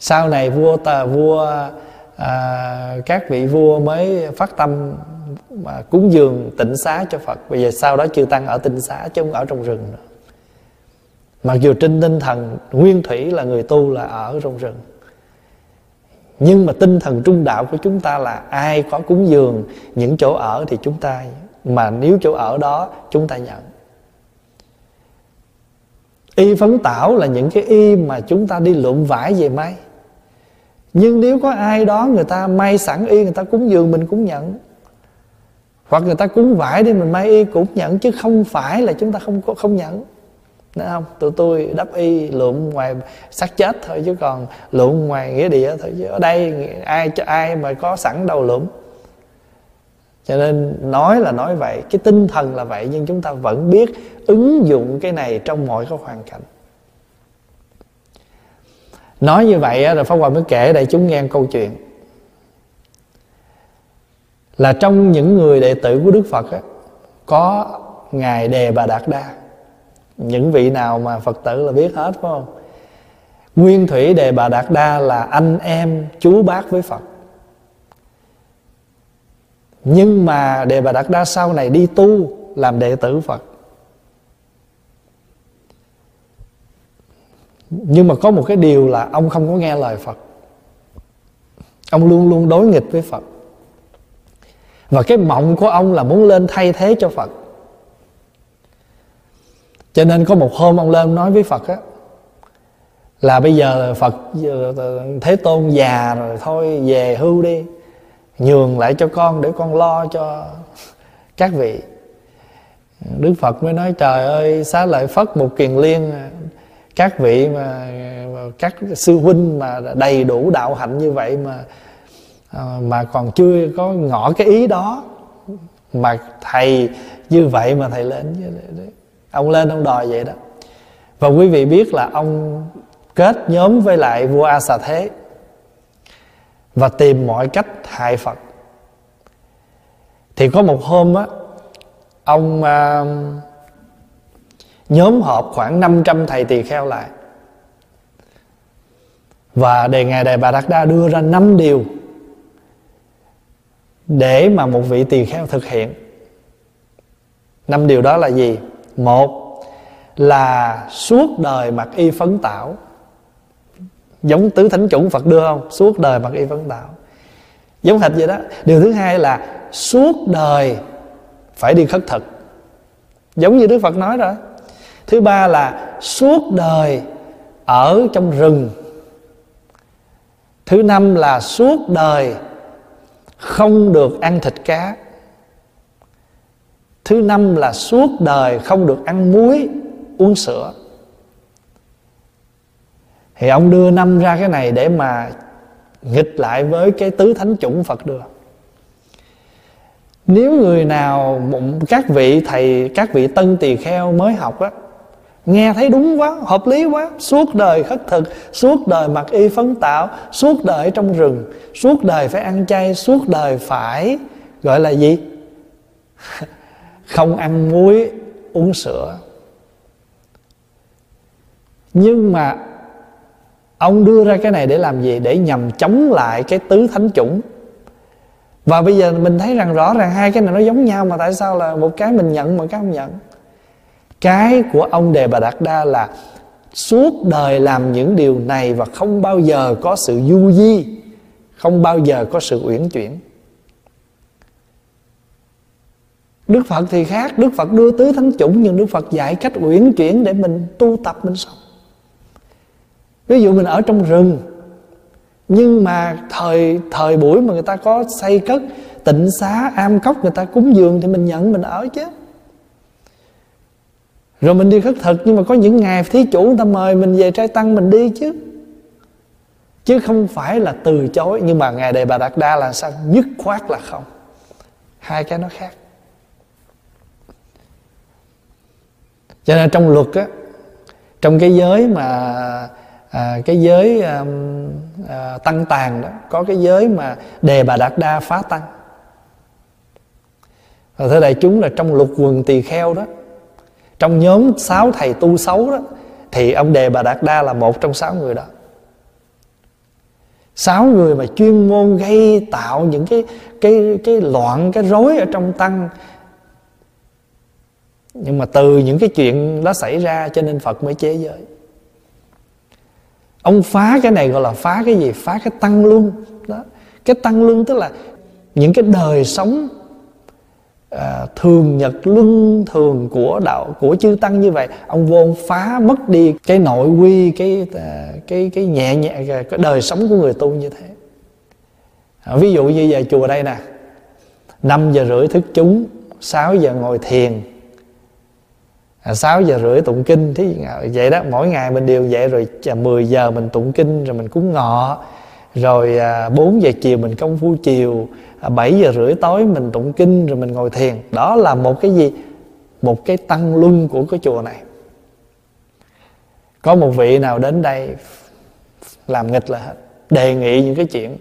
Sau này vua tà vua à, các vị vua mới phát tâm mà cúng dường tịnh xá cho phật. Bây giờ sau đó chư tăng ở tịnh xá chứ không ở trong rừng nữa. Mặc dù trên tinh thần nguyên thủy là người tu là ở trong rừng nhưng mà tinh thần trung đạo của chúng ta là ai có cúng dường những chỗ ở thì chúng ta mà nếu chỗ ở đó chúng ta nhận. Y phấn tảo là những cái y mà chúng ta đi lượm vải về may nhưng nếu có ai đó người ta may sẵn y, người ta cúng dường mình cũng nhận. Hoặc người ta cúng vải đi, mình may y cũng nhận, chứ không phải là chúng ta không có, không nhận. Đúng không? Tụi tôi đắp y lượm ngoài xác chết thôi, chứ còn lượm ngoài nghĩa địa thôi, chứ ở đây ai cho ai mà có sẵn đầu lượm. Cho nên nói là nói vậy, cái tinh thần là vậy, nhưng chúng ta vẫn biết ứng dụng cái này trong mọi cái hoàn cảnh nói như vậy rồi pháp hòa mới kể đại chúng nghe câu chuyện. Là trong những người đệ tử của đức phật có ngài đề bà đạt đa. Những vị nào mà phật tử là biết hết, phải không? Nguyên thủy đề bà đạt đa là anh em chú bác với phật. Nhưng mà đề bà đạt đa sau này đi tu làm đệ tử phật. Nhưng mà có một cái điều là ông không có nghe lời phật. Ông luôn luôn đối nghịch với phật. Và cái mộng của ông là muốn lên thay thế cho phật. Cho nên có một hôm ông lên nói với phật á, là bây giờ phật, thế tôn già rồi, thôi về hưu đi, nhường lại cho con để con lo cho các vị. Đức phật mới nói, trời ơi, xá lợi phất một kiền liên à các vị mà các sư huynh mà đầy đủ đạo hạnh như vậy mà à, mà còn chưa có ngỏ cái ý đó mà thầy như vậy mà thầy lên ông lên ông đòi vậy đó. Và quý vị biết là ông kết nhóm với lại vua a xà thế và tìm mọi cách hại phật. Thì có một hôm á ông uh, nhóm họp khoảng 500 thầy tỳ kheo lại. Và đề ngài đề bà đạt đa đưa ra năm điều để mà một vị tỳ kheo thực hiện. Năm điều đó là gì? Một là suốt đời mặc y phấn tảo. Giống tứ thánh chủng phật đưa không? Suốt đời mặc y phấn tảo. Giống hệt vậy đó. Điều thứ hai là suốt đời phải đi khất thực. Giống như đức phật nói rồi thứ ba là suốt đời ở trong rừng. Thứ năm là suốt đời không được ăn thịt cá. Thứ năm là suốt đời không được ăn muối, uống sữa. Thì ông đưa năm ra cái này để mà nghịch lại với cái tứ thánh chủng phật đưa. Nếu người nào các vị thầy, các vị tân tỳ kheo mới học á nghe thấy đúng quá, hợp lý quá. Suốt đời khất thực, suốt đời mặc y phấn tạo, suốt đời trong rừng, suốt đời phải ăn chay, suốt đời phải gọi là gì? *laughs* Không ăn muối, uống sữa. Nhưng mà ông đưa ra cái này để làm gì? Để nhằm chống lại cái tứ thánh chủng. Và bây giờ mình thấy rằng rõ ràng hai cái này nó giống nhau mà tại sao là một cái mình nhận, một cái không nhận? Cái của ông đề bà đạt đa là suốt đời làm những điều này và không bao giờ có sự du di không bao giờ có sự uyển chuyển. Đức Phật thì khác Đức Phật đưa tứ thánh chủng Nhưng Đức Phật dạy cách uyển chuyển để mình tu tập mình sống. Ví dụ mình ở trong rừng Nhưng mà thời thời buổi mà người ta có xây cất Tịnh xá, am cốc người ta cúng dường Thì mình nhận mình ở chứ. Rồi mình đi khất thực Nhưng mà có những ngày thí chủ người ta mời mình về trai tăng mình đi chứ. Chứ không phải là từ chối Nhưng mà Ngài Đề Bà Đạt Đa là sao? Nhất khoát là không. Hai cái nó khác. Cho nên trong luật á trong cái giới mà à, cái giới à, à, tăng tàn đó có cái giới mà đề bà đạt đa phá tăng. Và thưa đại chúng là trong luật quần tỳ kheo đó trong nhóm sáu thầy tu xấu đó, thì ông đề bà đạt đa là một trong sáu người đó. Sáu người mà chuyên môn gây tạo những cái cái cái loạn, cái rối ở trong tăng. Nhưng mà từ những cái chuyện đó xảy ra cho nên phật mới chế giới. Ông phá cái này gọi là phá cái gì? Phá cái tăng luân. Đó. Cái tăng luân tức là những cái đời sống à, thường nhật luân thường của đạo của chư tăng như vậy ông vô phá mất đi cái nội quy cái à, cái cái nhẹ nhẹ cái đời sống của người tu như thế. À, ví dụ như giờ chùa đây nè 5 giờ rưỡi thức chúng 6 giờ ngồi thiền. À, 6 giờ rưỡi tụng kinh thế vậy đó mỗi ngày mình đều vậy rồi 10 giờ mình tụng kinh rồi mình cúng ngọ rồi à, 4 giờ chiều mình công phu chiều à, 7 giờ rưỡi tối mình tụng kinh rồi mình ngồi thiền. Đó là một cái gì? Một cái tăng luân của cái chùa này. Có một vị nào đến đây làm nghịch là hết đề nghị những cái chuyện.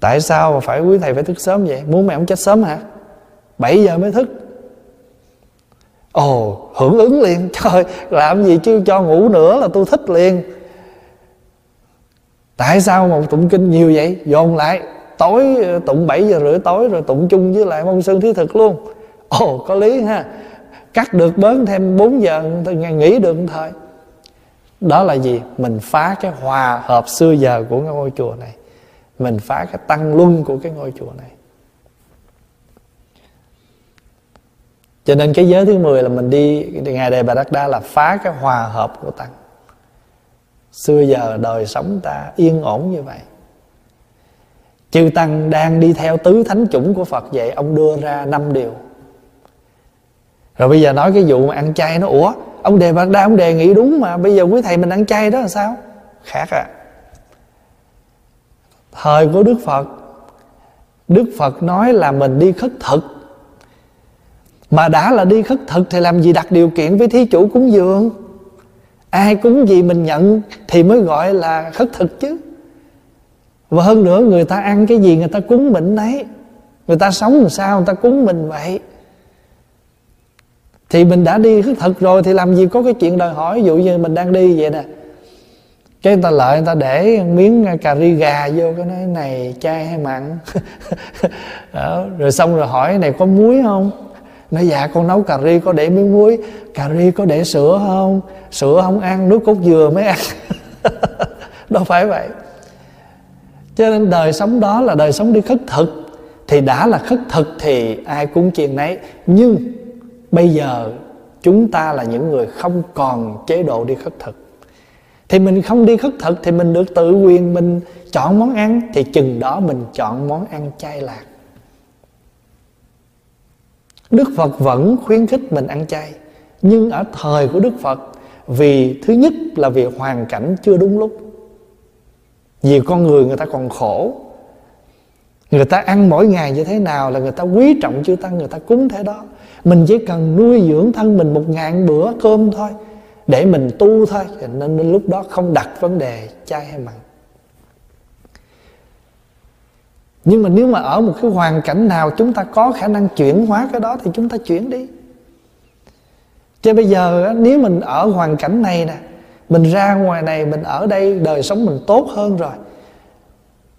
Tại sao mà phải quý thầy phải thức sớm vậy? Muốn mẹ ông chết sớm hả? 7 giờ mới thức. Ồ hưởng ứng liền. *laughs* Trời làm gì chứ cho ngủ nữa là tôi thích liền tại sao mà tụng kinh nhiều vậy? Dồn lại, tối ờ, tụng 7 giờ rưỡi tối rồi tụng chung với lại mông sơn thí thực luôn. Ồ, có lý ha. Cắt được bớn thêm 4 giờ tôi nghỉ được thôi. thời. Đó là gì? Mình phá cái hòa hợp xưa giờ của ngôi chùa này. Mình phá cái tăng luân của cái ngôi chùa này. Cho nên cái giới thứ 10 là mình đi, ngày đề bà đắc đa là phá cái hòa hợp của tăng xưa giờ đời sống ta yên ổn như vậy. Chư tăng đang đi theo tứ thánh chủng của phật vậy, ông đưa ra năm điều. Rồi bây giờ nói cái vụ mà ăn chay nó, ủa, ông đề bạc đa ông đề nghị đúng mà, bây giờ quý thầy mình ăn chay đó là sao? Khác à. Thời của đức phật đức phật nói là mình đi khất thực. Mà đã là đi khất thực thì làm gì đặt điều kiện với thí chủ cúng dường? Ai cúng gì mình nhận thì mới gọi là khất thực chứ. Và hơn nữa, người ta ăn cái gì người ta cúng mình đấy. Người ta sống làm sao người ta cúng mình vậy? Thì mình đã đi khất thực rồi thì làm gì có cái chuyện đòi hỏi. Ví dụ như mình đang đi vậy nè. Cái người ta lợi người ta để miếng cà ri gà vô, cái nói, này chay hay mặn? *laughs* Đó. rồi xong rồi hỏi, này, có muối không? Nói dạ con nấu cà ri có để miếng muối, cà ri có để sữa không? Sữa không ăn, nước cốt dừa mới ăn. *laughs* Đâu phải vậy. Cho nên đời sống đó là đời sống đi khất thực. Thì đã là khất thực thì ai cũng chuyện nấy. Nhưng bây giờ chúng ta là những người không còn chế độ đi khất thực. Thì mình không đi khất thực thì mình được tự quyền, mình chọn món ăn, thì chừng đó mình chọn món ăn chay lạc. Đức Phật vẫn khuyến khích mình ăn chay Nhưng ở thời của Đức Phật Vì thứ nhất là vì hoàn cảnh chưa đúng lúc. Vì con người người ta còn khổ. Người ta ăn mỗi ngày như thế nào là người ta quý trọng chư Tăng Người ta cúng thế đó. Mình chỉ cần nuôi dưỡng thân mình một ngàn bữa cơm thôi Để mình tu thôi Nên, nên lúc đó không đặt vấn đề chay hay mặn. Nhưng mà nếu mà ở một cái hoàn cảnh nào chúng ta có khả năng chuyển hóa cái đó thì chúng ta chuyển đi. Chứ bây giờ nếu mình ở hoàn cảnh này nè, mình ra ngoài này, mình ở đây, đời sống mình tốt hơn rồi,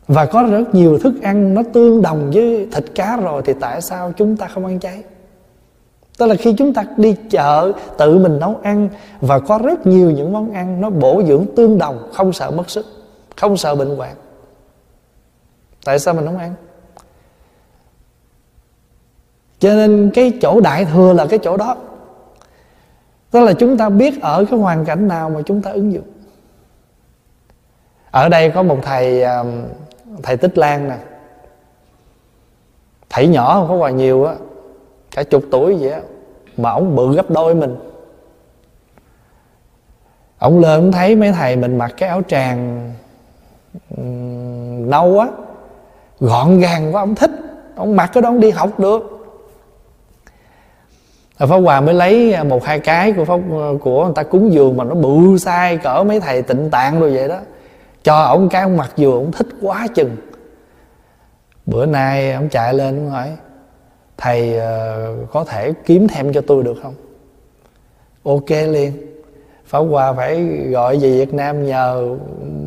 và có rất nhiều thức ăn nó tương đồng với thịt cá rồi, thì tại sao chúng ta không ăn chay? Tức là khi chúng ta đi chợ, tự mình nấu ăn, và có rất nhiều những món ăn nó bổ dưỡng tương đồng, không sợ mất sức, không sợ bệnh hoạn tại sao mình không ăn? Cho nên cái chỗ đại thừa là cái chỗ đó. Tức là chúng ta biết ở cái hoàn cảnh nào mà chúng ta ứng dụng. Ở đây có một thầy um, thầy tích lan nè. Thầy nhỏ không có quà nhiều á cả chục tuổi vậy á mà ổng bự gấp đôi mình. Ổng lên ổng thấy mấy thầy mình mặc cái áo tràng um, nâu á gọn gàng quá ông thích. Ông mặc cái đó ông đi học được. Rồi Pháp Hòa mới lấy một hai cái của Pháp của người ta cúng dường mà nó bự sai cỡ mấy thầy tịnh tạng rồi vậy đó. Cho ổng cái ông mặc dù ổng thích quá chừng. Bữa nay ông chạy lên ông hỏi thầy uh, có thể kiếm thêm cho tôi được không? Ok liền. Pháp Hòa phải gọi về Việt Nam nhờ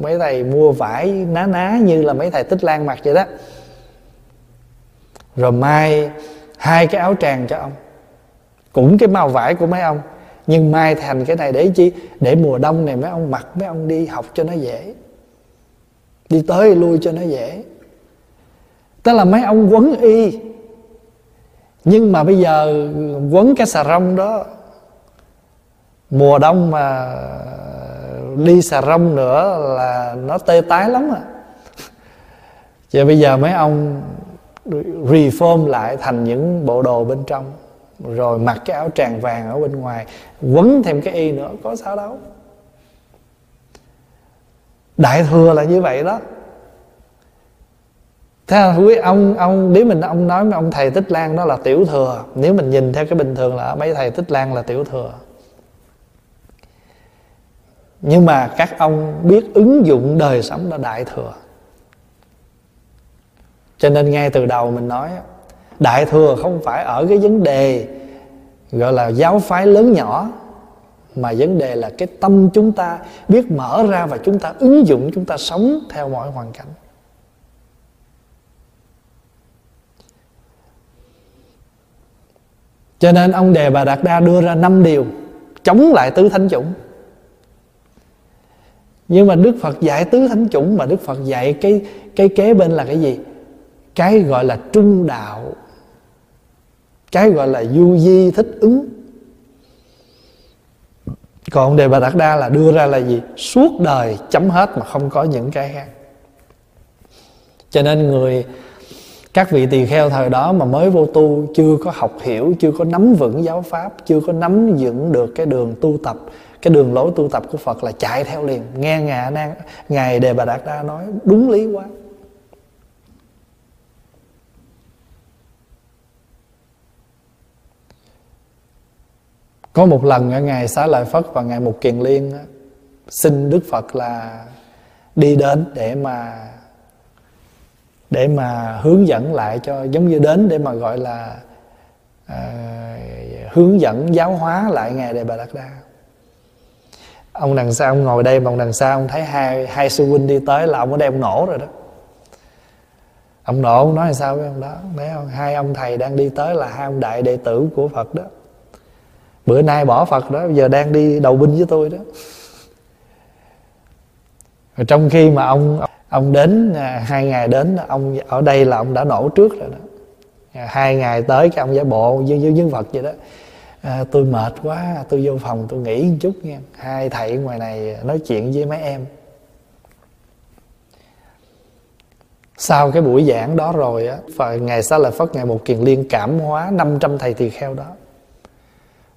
mấy thầy mua vải ná ná như là mấy thầy tích lan mặc vậy đó. Rồi mai hai cái áo tràng cho ông. Cũng cái màu vải của mấy ông, nhưng mai thành cái này để chi? Để mùa đông này mấy ông mặc, mấy ông đi học cho nó dễ. Đi tới lui cho nó dễ. Tức là mấy ông quấn y. Nhưng mà bây giờ quấn cái xà rông đó mùa đông mà đi xà rông nữa là nó tê tái lắm à. *laughs* Chứ bây giờ mấy ông reform lại thành những bộ đồ bên trong, rồi mặc cái áo tràng vàng ở bên ngoài, quấn thêm cái y nữa, có sao đâu. Đại thừa là như vậy đó. Thế là quý ông ông, nếu mình, ông nói với ông thầy tích lan đó là tiểu thừa, nếu mình nhìn theo cái bình thường là mấy thầy tích lan là tiểu thừa nhưng mà các ông biết ứng dụng đời sống là đại thừa. Cho nên ngay từ đầu mình nói, đại thừa không phải ở cái vấn đề gọi là giáo phái lớn nhỏ, mà vấn đề là cái tâm chúng ta biết mở ra và chúng ta ứng dụng, chúng ta sống theo mọi hoàn cảnh. Cho nên ông đề bà đạt đa đưa ra năm điều chống lại tứ thánh chủng nhưng mà đức phật dạy tứ thánh chủng mà đức phật dạy cái cái kế bên là cái gì? Cái gọi là trung đạo. Cái gọi là du di thích ứng. Còn đề bà đạt đa là đưa ra là gì? Suốt đời chấm hết mà không có những cái khác. Cho nên người, các vị tỳ kheo thời đó mà mới vô tu, chưa có học hiểu, chưa có nắm vững giáo pháp, chưa có nắm vững được cái đường tu tập cái đường lối tu tập của phật là chạy theo liền. Nghe ngài ngài đề bà đạt đa nói đúng lý quá. Có một lần ở ngày xá lợi phất và ngày một kiền liên xin đức phật là đi đến để mà để mà hướng dẫn lại cho giống như đến để mà gọi là à, hướng dẫn giáo hóa lại ngài đề bà đạt đa ông đằng sau ông ngồi đây mà ông đằng sau ông thấy hai hai sư huynh đi tới là ông ở đây ông nổ rồi đó. Ông nổ, ông nói là sao với ông đó? Thấy không hai ông thầy đang đi tới là hai ông đại đệ tử của phật đó. Bữa nay bỏ phật đó giờ đang đi đầu binh với tôi đó. Rồi trong khi mà ông ông đến à, hai ngày đến, ông ở đây là ông đã nổ trước rồi đó. Hai ngày tới cái ông giả bộ với với nhân vật vậy đó à, tôi mệt quá tôi vô phòng tôi nghỉ một chút nha. Hai thầy ngoài này nói chuyện với mấy em. Sau cái buổi giảng đó rồi á và ngày sau là phất ngày một kiền liên cảm hóa 500 thầy tỳ kheo đó.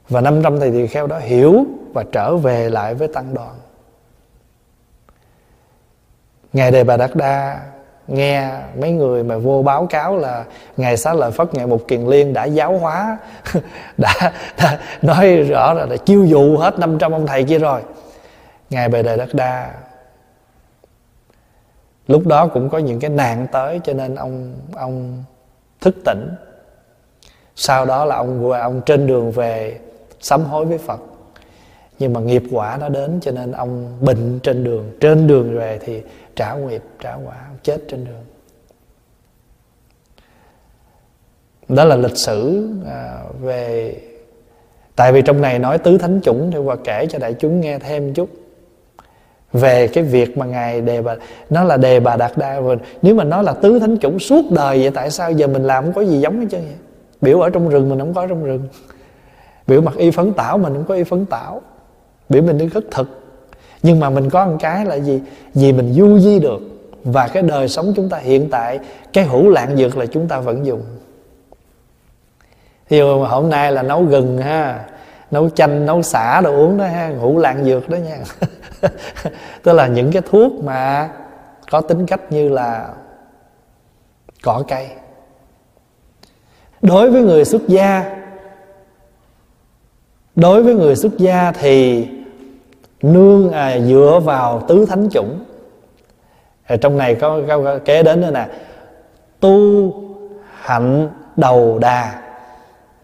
Và 500 thầy tỳ kheo đó hiểu và trở về lại với tăng đoàn. Ngài Đề Bà Đạt Đa nghe mấy người mà vô báo cáo là Ngài Xá Lợi Phất Ngài Mục Kiền Liên đã giáo hóa *laughs* đã, đã nói rõ là đã chiêu dụ hết 500 ông thầy kia rồi. Ngài Bề đời đất Đa lúc đó cũng có những cái nạn tới cho nên ông ông thức tỉnh. Sau đó là ông ông trên đường về sám hối với Phật nhưng mà nghiệp quả nó đến cho nên ông bệnh trên đường. Trên đường về thì trả nghiệp trả quả chết trên đường. Đó là lịch sử à, về tại vì trong này nói tứ thánh chủng thì qua kể cho đại chúng nghe thêm chút. Về cái việc mà ngài đề bà nó là đề bà đạt đa rồi nếu mà nó là tứ thánh chủng suốt đời vậy tại sao giờ mình làm không có gì giống hết trơn vậy biểu ở trong rừng mình không có trong rừng. Biểu mặc y phấn tảo mình không có y phấn tảo biểu mình đi rất thực. Nhưng mà mình có một cái là gì? Vì mình du di được. Và cái đời sống chúng ta hiện tại, cái hữu lạng dược là chúng ta vẫn dùng. Thì hôm nay là nấu gừng ha, nấu chanh, nấu xả đồ uống đó ha, hữu lạng dược đó nha. *laughs* Tức là những cái thuốc mà có tính cách như là cỏ cây. Đối với người xuất gia đối với người xuất gia thì nương à, dựa vào tứ thánh chủng. Ở trong này có, có kế đến nữa nè. Tu hạnh đầu đà.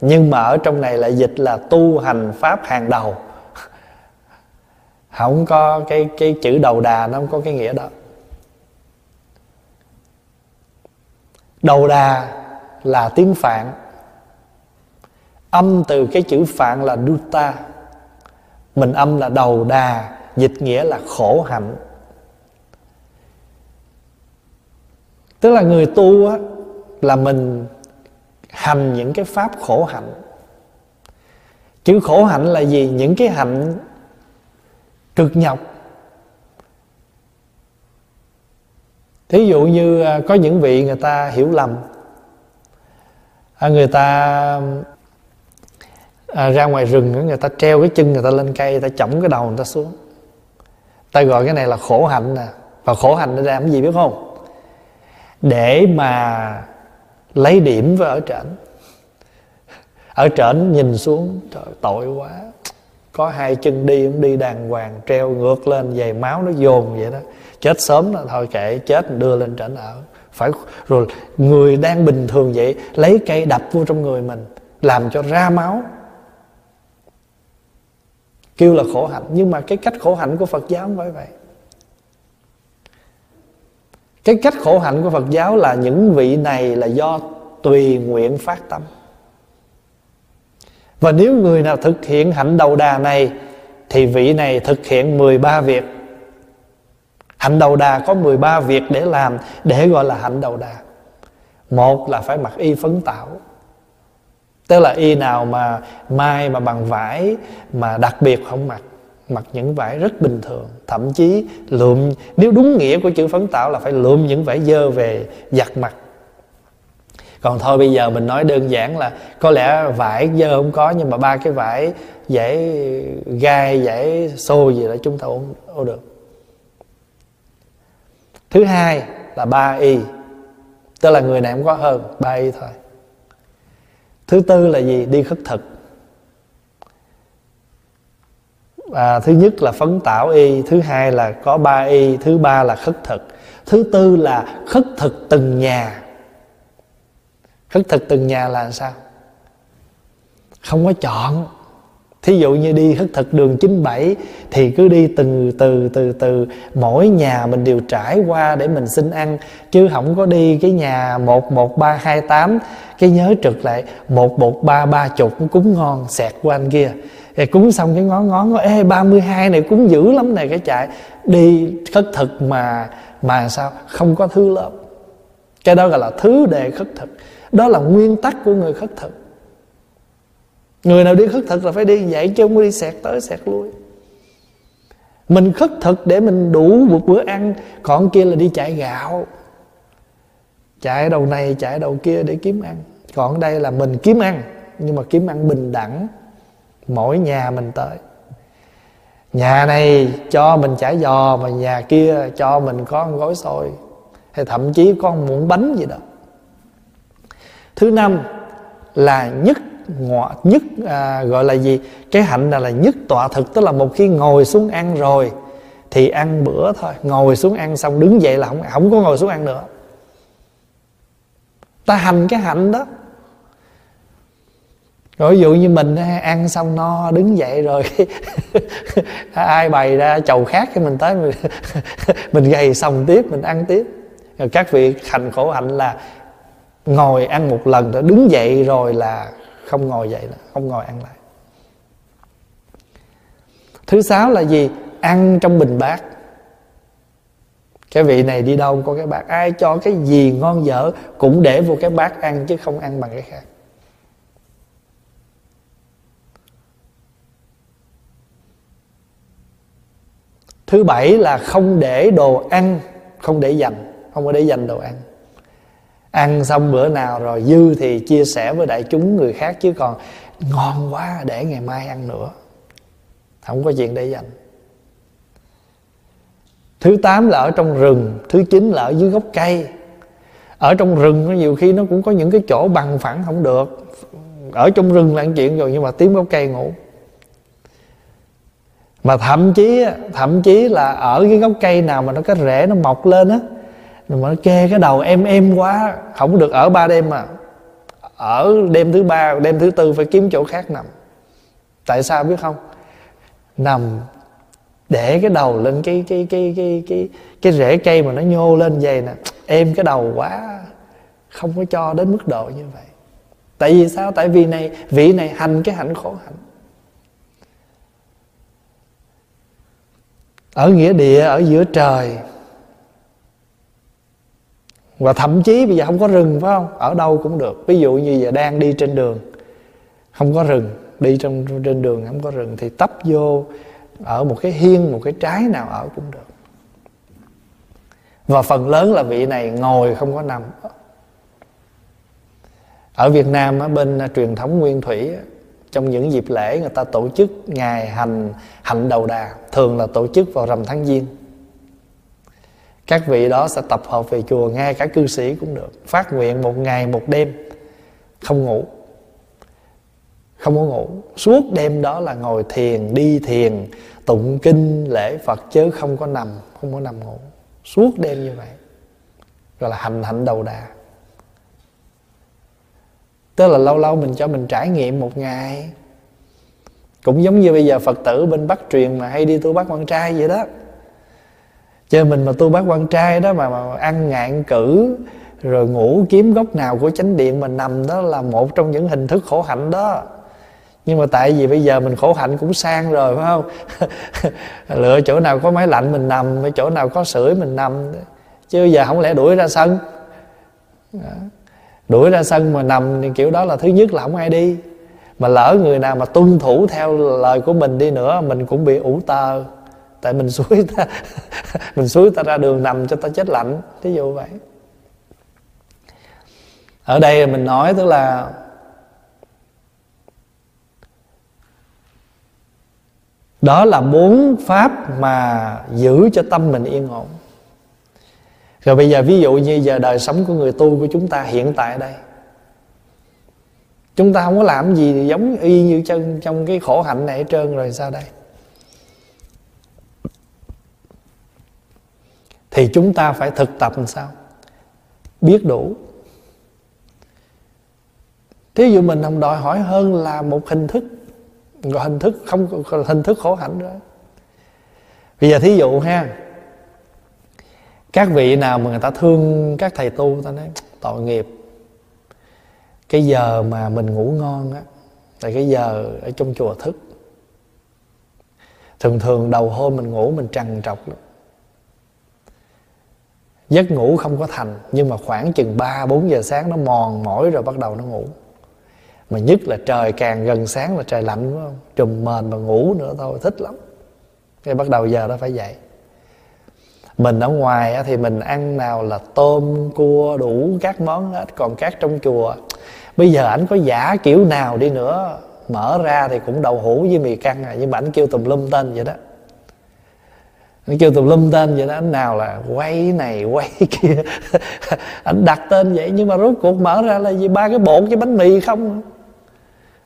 Nhưng mà ở trong này lại dịch là tu hành pháp hàng đầu. *laughs* Không có cái cái chữ đầu đà nó không có cái nghĩa đó. Đầu đà là tiếng phạn âm từ cái chữ phạn là duta. Mình âm là đầu đà, dịch nghĩa là khổ hạnh. Tức là người tu á, là mình hành những cái pháp khổ hạnh. Chữ khổ hạnh là gì? Những cái hạnh cực nhọc. Thí dụ như à, có những vị người ta hiểu lầm. À, người ta à, ra ngoài rừng người ta treo cái chân người ta lên cây người ta chỏng cái đầu người ta xuống. Ta gọi cái này là khổ hạnh nè. Và khổ hạnh để làm cái gì biết không? Để mà lấy điểm với ở trển. Ở trển nhìn xuống trời tội quá. Có hai chân đi cũng đi đàng hoàng treo ngược lên giày máu nó dồn vậy đó. Chết sớm là thôi kệ chết đưa lên trển ở. Phải rồi người đang bình thường vậy lấy cây đập vô trong người mình làm cho ra máu kêu là khổ hạnh. Nhưng mà cái cách khổ hạnh của phật giáo không phải vậy. Cái cách khổ hạnh của phật giáo là những vị này là do tùy nguyện phát tâm. Và nếu người nào thực hiện hạnh đầu đà này, thì vị này thực hiện 13 việc. Hạnh đầu đà có 13 việc để làm, để gọi là hạnh đầu đà. Một là phải mặc y phấn tạo tức là y nào mà mai mà bằng vải mà đặc biệt không mặc mặc những vải rất bình thường. Thậm chí lượm nếu đúng nghĩa của chữ phấn tạo là phải lượm những vải dơ về giặt mặt. Còn thôi bây giờ mình nói đơn giản là có lẽ vải dơ không có nhưng mà ba cái vải dễ gai dễ xô gì đó chúng ta ô, ô được. Thứ hai là ba y tức là người này không có hơn ba y thôi thứ tư là gì? Đi khất thực. À, thứ nhất là phấn tảo y thứ hai là có ba y thứ ba là khất thực. Thứ tư là khất thực từng nhà. Khất thực từng nhà là sao? Không có chọn thí dụ như đi khất thực đường 97 thì cứ đi từ từ từ từ mỗi nhà mình đều trải qua để mình xin ăn, chứ không có đi cái nhà một một, ba, hai, tám. Cái nhớ trực lại, một một, ba ba chục cúng ngon, xẹt qua anh kia. Thì cúng xong cái ngón ngón ê 32 này cúng dữ lắm này cái chạy đi khất thực mà mà sao? Không có thứ lớp. Cái đó gọi là thứ đề khất thực đó là nguyên tắc của người khất thực người nào đi khất thực là phải đi vậy chứ không có đi sẹt tới sẹt lui. Mình khất thực để mình đủ một bữa ăn, còn kia là đi chạy gạo. Chạy đầu này, chạy đầu kia để kiếm ăn. Còn đây là mình kiếm ăn, nhưng mà kiếm ăn bình đẳng. Mỗi nhà mình tới. Nhà này cho mình chả giò, mà nhà kia cho mình có một gói xôi. Hay thậm chí có một muỗng bánh gì đó. Thứ năm là nhất ngọ nhất à, gọi là gì? Cái hạnh là là nhất tọa thực tức là một khi ngồi xuống ăn rồi thì ăn bữa thôi. Ngồi xuống ăn xong đứng dậy là không không có ngồi xuống ăn nữa. Ta hành cái hạnh đó. Rồi ví dụ như mình ăn xong no đứng dậy rồi *laughs* ai bày ra chầu khác cái mình tới mình, *laughs* mình gầy xong tiếp mình ăn tiếp. Rồi các vị hành khổ hạnh là ngồi ăn một lần rồi đứng dậy rồi là không ngồi dậy nữa không ngồi ăn lại. Thứ sáu là gì? Ăn trong bình bát. Cái vị này đi đâu có cái bát. Ai cho cái gì ngon dở cũng để vô cái bát ăn chứ không ăn bằng cái khác. Thứ bảy là không để đồ ăn, không để dành, không có để dành đồ ăn ăn xong bữa nào rồi dư thì chia sẻ với đại chúng người khác, chứ còn ngon quá để ngày mai ăn nữa. Không có chuyện để dành. Thứ tám là ở trong rừng, thứ chín là ở dưới gốc cây. Ở trong rừng nó nhiều khi nó cũng có những cái chỗ bằng phẳng không được. Ở trong rừng là chuyện rồi, nhưng mà tím gốc cây ngủ. Mà thậm chí thậm chí là ở cái gốc cây nào mà nó có rễ nó mọc lên á mà nó kê cái đầu em em quá, không được ở ba đêm mà. Ở đêm thứ ba, đêm thứ tư phải kiếm chỗ khác nằm. Tại sao biết không? Nằm, để cái đầu lên cái cái cái cái cái cái rễ cây mà nó nhô lên vậy nè. Em cái đầu quá, không có cho đến mức độ như vậy. Tại vì sao? Tại vì này, vị này hành cái hạnh khổ hạnh. Ở nghĩa địa, ở giữa trời và thậm chí bây giờ không có rừng, phải không? Ở đâu cũng được. Ví dụ như giờ đang đi trên đường, không có rừng, đi trong, trên đường không có rừng, thì tấp vô ở một cái hiên, một cái trái nào ở cũng được. Và phần lớn là vị này ngồi không có nằm. Ở Việt Nam ở bên à, truyền thống nguyên thủy trong những dịp lễ người ta tổ chức ngày hành hạnh đầu đà, thường là tổ chức vào rằm tháng giêng các vị đó sẽ tập hợp về chùa ngay cả cư sĩ cũng được. Phát nguyện một ngày, một đêm. Không ngủ. Không có ngủ. Suốt đêm đó là ngồi thiền, đi thiền, tụng kinh, lễ phật chứ không có nằm, không có nằm ngủ. Suốt đêm như vậy. Gọi là hành hạnh đầu đà. Tức là lâu lâu mình cho mình trải nghiệm một ngày. Cũng giống như bây giờ phật tử bên bắc truyền mà hay đi tu bác quan trai vậy đó chơi mình mà tu bác quan trai đó mà, mà ăn ngạn cử rồi ngủ kiếm góc nào của chánh điện mà nằm đó là một trong những hình thức khổ hạnh đó. Nhưng mà tại vì bây giờ mình khổ hạnh cũng sang rồi phải không? *laughs* Lựa chỗ nào có máy lạnh mình nằm chỗ nào có sưởi mình nằm. Chứ giờ không lẽ đuổi ra sân? Đuổi ra sân mà nằm thì kiểu đó là thứ nhất là không ai đi. Mà lỡ người nào mà tuân thủ theo lời của mình đi nữa mình cũng bị ủ tờ tại mình suối ta *laughs* mình suối ta ra đường nằm cho ta chết lạnh ví dụ vậy. Ở đây mình nói tức là đó là bốn pháp mà giữ cho tâm mình yên ổn. Rồi bây giờ ví dụ như giờ đời sống của người tu của chúng ta hiện tại đây chúng ta không có làm gì giống y như trong, trong cái khổ hạnh này hết trơn rồi sao đây? Thì chúng ta phải thực tập làm sao? Biết đủ. Thí dụ mình không đòi hỏi hơn là một hình thức, gọi hình thức không hình thức khổ hạnh nữa bây giờ thí dụ ha, các vị nào mà người ta thương các thầy tu ta nói, tội nghiệp. Cái giờ mà mình ngủ ngon á, là cái giờ ở trong chùa thức. Thường thường đầu hôm mình ngủ mình trằn trọc lắm giấc ngủ không có thành, nhưng mà khoảng chừng 3 4 giờ sáng nó mòn mỏi rồi bắt đầu nó ngủ. Mà nhất là trời càng gần sáng là trời lạnh, đúng không? Trùm mền mà ngủ nữa thôi, thích lắm. Cái bắt đầu giờ nó phải dậy. Mình ở ngoài thì mình ăn nào là tôm, cua, đủ các món hết. Còn các trong chùa, bây giờ ảnh có giả kiểu nào đi nữa, mở ra thì cũng đậu hũ với mì căng à nhưng mà ảnh kêu tùm lum tên vậy đó anh kêu tùm lum tên vậy đó, anh nào là quay này, *laughs* quay kia. Anh đặt tên vậy nhưng mà rốt cuộc mở ra là gì? Ba cái bột với bánh mì không?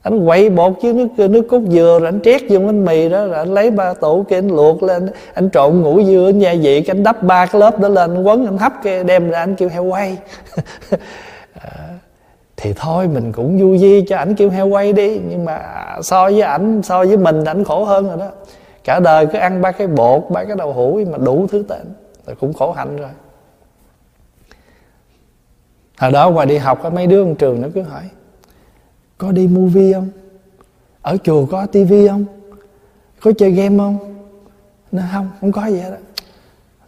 Anh quậy bột chứ nước nước cốt dừa rồi anh trét vô bánh mì đó, rồi anh lấy ba tủ kia anh luộc lên. Anh trộn ngũ dưa anh gia vị, cái anh đắp ba cái lớp đó lên, anh quấn, anh hấp cái đem ra, anh kêu heo quay. *laughs* À, thì thôi, mình cũng vui vui cho ảnh kêu heo quay đi. Nhưng mà so với ảnh, so với mình ảnh khổ hơn rồi đó cả đời cứ ăn ba cái bột, ba cái đậu hũ mà đủ thứ tên là cũng khổ hạnh rồi. Hồi đó ngoài đi học mấy đứa trong trường nó cứ hỏi, có đi movie không? Ở chùa có tivi không? Có chơi game không? Nó, không không có gì hết đó.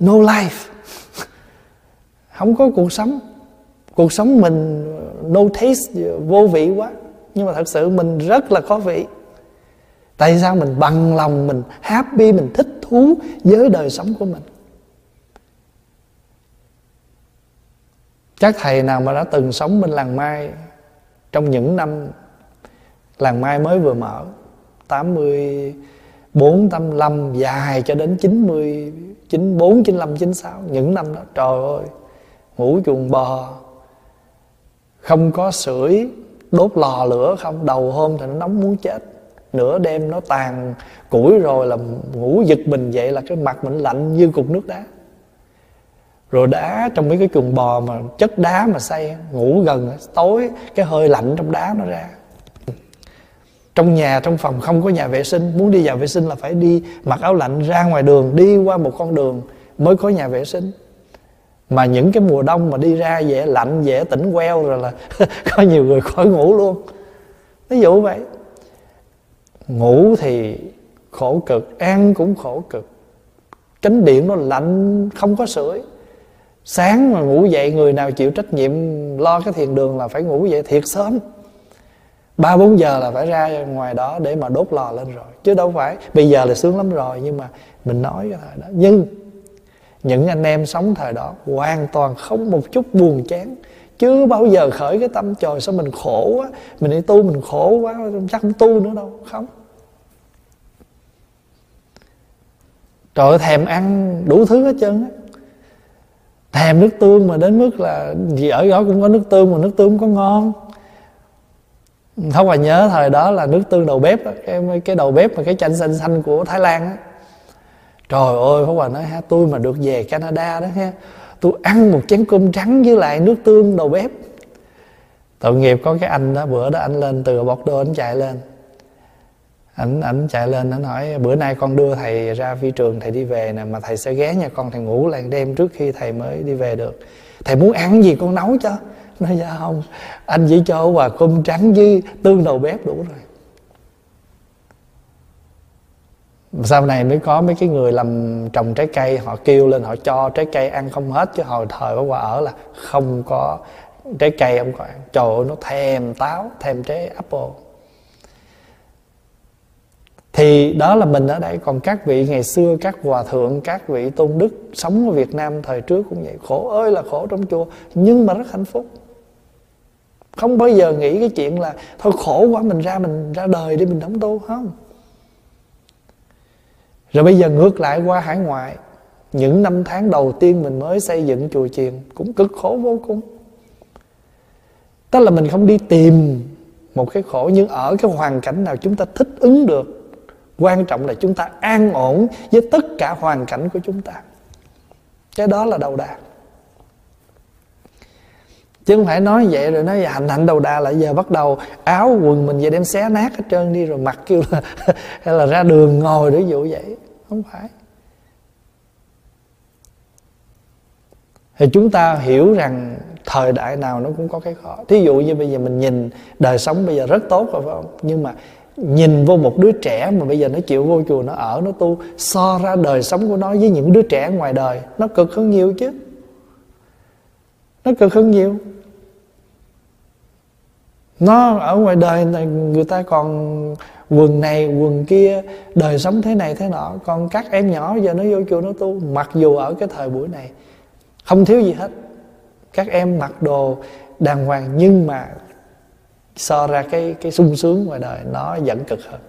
no life. *laughs* Không có cuộc sống. Cuộc sống mình no taste vô vị quá. Nhưng mà thật sự mình rất là có vị tại sao mình bằng lòng mình happy mình thích thú với đời sống của mình? Chắc thầy nào mà đã từng sống bên làng mai trong những năm làng mai mới vừa mở 84, 85 dài cho đến 90, 94, 95, 96 những năm đó trời ơi ngủ chuồng bò không có sưởi đốt lò lửa không đầu hôm thì nó nóng muốn chết nửa đêm nó tàn củi rồi là ngủ giật mình vậy là cái mặt mình lạnh như cục nước đá. Rồi đá trong mấy cái chuồng bò mà chất đá mà xây ngủ gần, tối cái hơi lạnh trong đá nó ra. Trong nhà, trong phòng không có nhà vệ sinh. Muốn đi vào vệ sinh là phải đi mặc áo lạnh ra ngoài đường, đi qua một con đường mới có nhà vệ sinh. Mà những cái mùa đông mà đi ra dễ lạnh, dễ tỉnh queo rồi là *laughs* có nhiều người khỏi ngủ luôn. Ví dụ vậy ngủ thì khổ cực, ăn cũng khổ cực. Cánh điện nó lạnh, không có sưởi. Sáng mà ngủ dậy, người nào chịu trách nhiệm lo cái thiền đường là phải ngủ dậy thiệt sớm. Ba, bốn giờ là phải ra ngoài đó để mà đốt lò lên rồi. Chứ đâu phải, bây giờ là sướng lắm rồi, nhưng mà mình nói cái thời đó. Nhưng những anh em sống thời đó hoàn toàn không một chút buồn chán. Chứ bao giờ khởi cái tâm trời, sao mình khổ quá, mình đi tu mình khổ quá, chắc không tu nữa đâu. Không. Trời ơi thèm ăn đủ thứ hết trơn á. Thèm nước tương mà đến mức là gì ở đó cũng có nước tương mà nước tương cũng có ngon. Không mà nhớ thời đó là nước tương đầu bếp đó, cái cái đầu bếp mà cái chanh xanh xanh của thái lan á. Trời ơi pháp hòa nói ha tôi mà được về canada đó ha tôi ăn một chén cơm trắng với lại nước tương đầu bếp. Tội nghiệp có cái anh đó bữa đó anh lên từ Bordeaux anh chạy lên ảnh ảnh chạy lên nó nói bữa nay con đưa thầy ra phi trường, thầy đi về nè, mà thầy sẽ ghé nhà con, thầy ngủ lại đêm trước khi thầy mới đi về được. Thầy muốn ăn gì con nấu cho? Nói dạ không, anh chỉ cho quà cơm trắng với tương đầu bếp đủ rồi. Sau này mới có mấy cái người làm trồng trái cây, họ kêu lên, họ cho trái cây ăn không hết, chứ hồi thời có quà ở là không có trái cây, không có ăn. Trời ơi, nó thèm táo, thèm trái apple thì đó là mình ở đây còn các vị ngày xưa, các hòa thượng, các vị tôn đức sống ở việt nam thời trước cũng vậy. Khổ ơi là khổ trong chùa, nhưng mà rất hạnh phúc. Không bao giờ nghĩ cái chuyện là, thôi khổ quá, mình ra mình ra đời đi, mình đóng tu. Không. Rồi bây giờ ngược lại qua hải ngoại, những năm tháng đầu tiên mình mới xây dựng chùa chiền cũng cực khổ vô cùng. Tức là mình không đi tìm một cái khổ, nhưng ở cái hoàn cảnh nào chúng ta thích ứng được quan trọng là chúng ta an ổn với tất cả hoàn cảnh của chúng ta. Cái đó là đầu đà. Chứ không phải nói vậy rồi nói hành hạnh đầu đà là giờ bắt đầu áo quần mình về đem xé nát hết trơn đi rồi mặc kêu là *laughs* hay là ra đường ngồi để dụ vậy không phải. Thì chúng ta hiểu rằng thời đại nào nó cũng có cái khó. Thí dụ như bây giờ mình nhìn đời sống bây giờ rất tốt rồi, phải không? Nhưng mà nhìn vô một đứa trẻ mà bây giờ nó chịu vô chùa, nó ở, nó tu, so ra đời sống của nó với những đứa trẻ ngoài đời, nó cực hơn nhiều chứ. Nó cực hơn nhiều. Nó ở ngoài đời người ta còn quần này, quần kia, đời sống thế này, thế nọ. Còn các em nhỏ giờ nó vô chùa, nó tu, mặc dù ở cái thời buổi này không thiếu gì hết. Các em mặc đồ đàng hoàng, nhưng mà so ra cái cái sung sướng ngoài đời, nó vẫn cực hơn.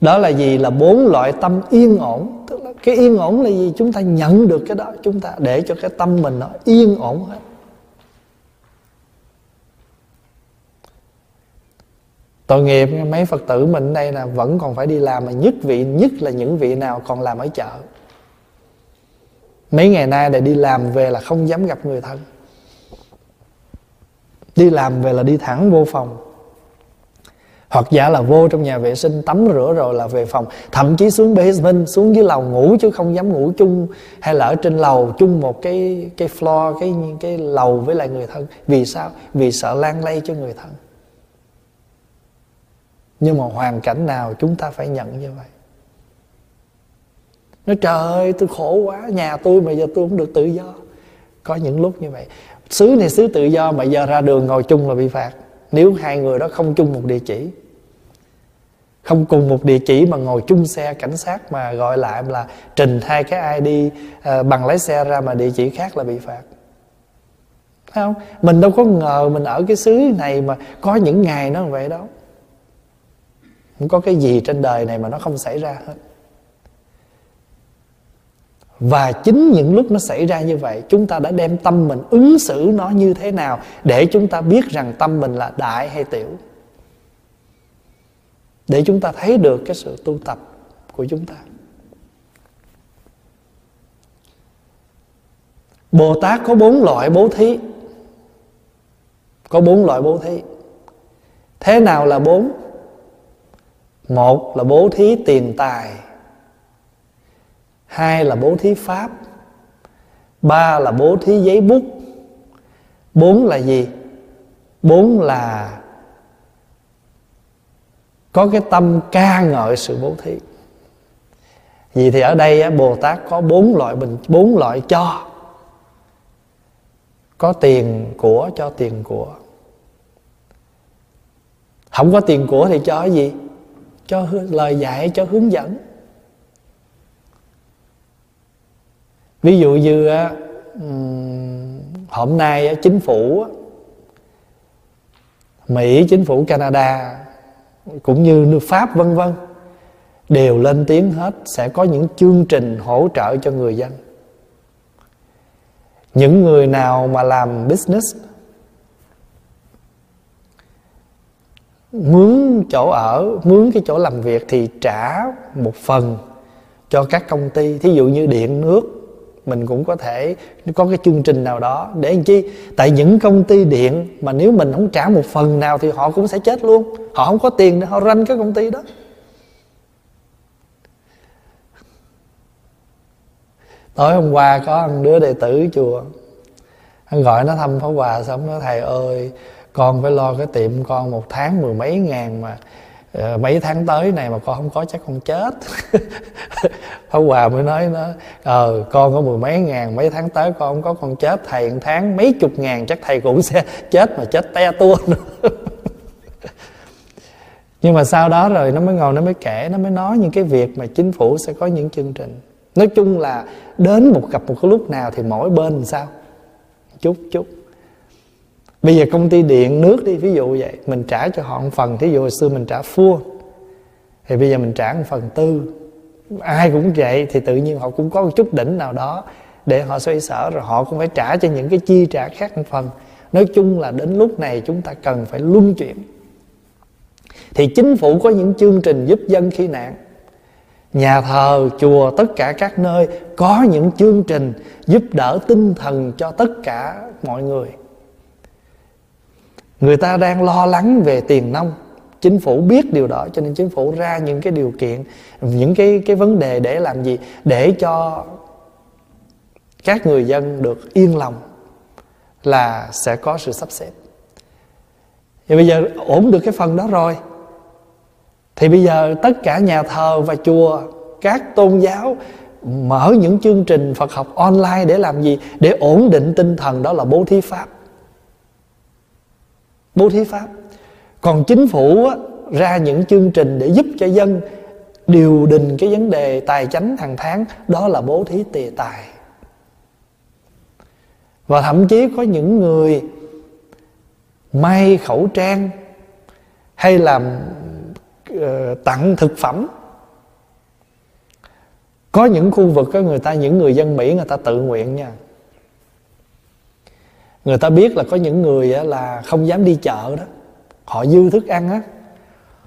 Đó là gì là bốn loại tâm yên ổn. Tức là cái yên ổn là gì? Chúng ta nhận được cái đó, chúng ta để cho cái tâm mình nó yên ổn hết tội nghiệp, mấy phật tử mình đây là vẫn còn phải đi làm, mà nhất vị, nhất là những vị nào còn làm ở chợ. Mấy ngày nay để đi làm về là không dám gặp người thân đi làm về là đi thẳng vô phòng. Hoặc giả là vô trong nhà vệ sinh, tắm rửa rồi là về phòng. Thậm chí xuống basement, xuống dưới lầu ngủ chứ không dám ngủ chung. Hay là ở trên lầu chung một cái cái floor, cái cái lầu với lại người thân. Vì sao? Vì sợ lan lây cho người thân. Nhưng mà hoàn cảnh nào chúng ta phải nhận như vậy? Nói trời ơi, tôi khổ quá, nhà tôi mà giờ tôi không được tự do. Có những lúc như vậy xứ này xứ tự do mà giờ ra đường ngồi chung là bị phạt. Nếu hai người đó không chung một địa chỉ không cùng một địa chỉ mà ngồi chung xe cảnh sát mà gọi lại là trình hai cái ID uh, ờ, bằng lái xe ra mà địa chỉ khác là bị phạt. Thấy không? Mình đâu có ngờ mình ở cái xứ này mà có những ngày nó vậy đó không có cái gì trên đời này mà nó không xảy ra hết và chính những lúc nó xảy ra như vậy, chúng ta đã đem tâm mình ứng xử nó như thế nào để chúng ta biết rằng tâm mình là đại hay tiểu. Để chúng ta thấy được cái sự tu tập của chúng ta. Bồ tát có bốn loại bố thí. Có bốn loại bố thí. Thế nào là bốn? Một là bố thí tiền tài hai là bố thí pháp. Ba là bố thí giấy bút. Bốn là gì? Bốn là có cái tâm ca ngợi sự bố thí. Vì thì ở đây bồ tát có bốn loại bình, bốn loại cho. Có tiền của cho tiền của. Không có tiền của thì cho cái gì? Cho lời dạy, cho hướng dẫn. Ví dụ như hôm nay chính phủ mỹ, chính phủ canada, cũng như nước pháp, vân vân, đều lên tiếng hết sẽ có những chương trình hỗ trợ cho người dân. Những người nào mà làm business, mướn chỗ ở, mướn cái chỗ làm việc thì trả một phần cho các công ty. Thí dụ như điện, nước mình cũng có thể có cái chương trình nào đó để làm chi? Tại những công ty điện mà nếu mình không trả một phần nào thì họ cũng sẽ chết luôn. Họ không có tiền để họ ranh cái công ty đó. Tối hôm qua có một đứa đệ tử chùa anh gọi nó thăm pháo quà xong nó, thầy ơi, con phải lo cái tiệm con một tháng mười mấy ngàn mà Ờ, mấy tháng tới này mà con không có chắc con chết. *laughs* Pháp Hòa mới nói nó ờ con có mười mấy ngàn, mấy tháng tới con không có con chết, thầy một tháng mấy chục ngàn, chắc thầy cũng sẽ *laughs* chết mà chết te tua nữa. *laughs* Nhưng mà sau đó rồi nó mới ngồi, nó mới kể, nó mới nói những cái việc mà chính phủ sẽ có những chương trình. Nói chung là đến một gặp một cái lúc nào thì mỗi bên làm sao? Chút chút bây giờ công ty điện nước đi, ví dụ vậy, mình trả cho họ một phần, thí dụ hồi xưa mình trả full, thì bây giờ mình trả một phần tư. Ai cũng vậy, thì tự nhiên họ cũng có một chút đỉnh nào đó để họ xoay sở rồi họ cũng phải trả cho những cái chi trả khác một phần. Nói chung là đến lúc này chúng ta cần phải luân chuyển. Thì chính phủ có những chương trình giúp dân khi nạn. Nhà thờ, chùa, tất cả các nơi có những chương trình giúp đỡ tinh thần cho tất cả mọi người người ta đang lo lắng về tiền nông. Chính phủ biết điều đó, cho nên chính phủ ra những cái điều kiện, những cái cái vấn đề để làm gì? Để cho các người dân được yên lòng là sẽ có sự sắp xếp. Thì bây giờ ổn được cái phần đó rồi. Thì bây giờ tất cả nhà thờ và chùa, các tôn giáo mở những chương trình Phật học online để làm gì? Để ổn định tinh thần, đó là bố thí pháp bố thí pháp. Còn chính phủ á, ra những chương trình để giúp cho dân điều đình cái vấn đề tài chánh hàng tháng đó là bố thí tiền tài. Và thậm chí có những người may khẩu trang hay làm uh, tặng thực phẩm. Có những khu vực có người ta những người dân mỹ người ta tự nguyện nha người ta biết là có những người là không dám đi chợ đó. Họ dư thức ăn á.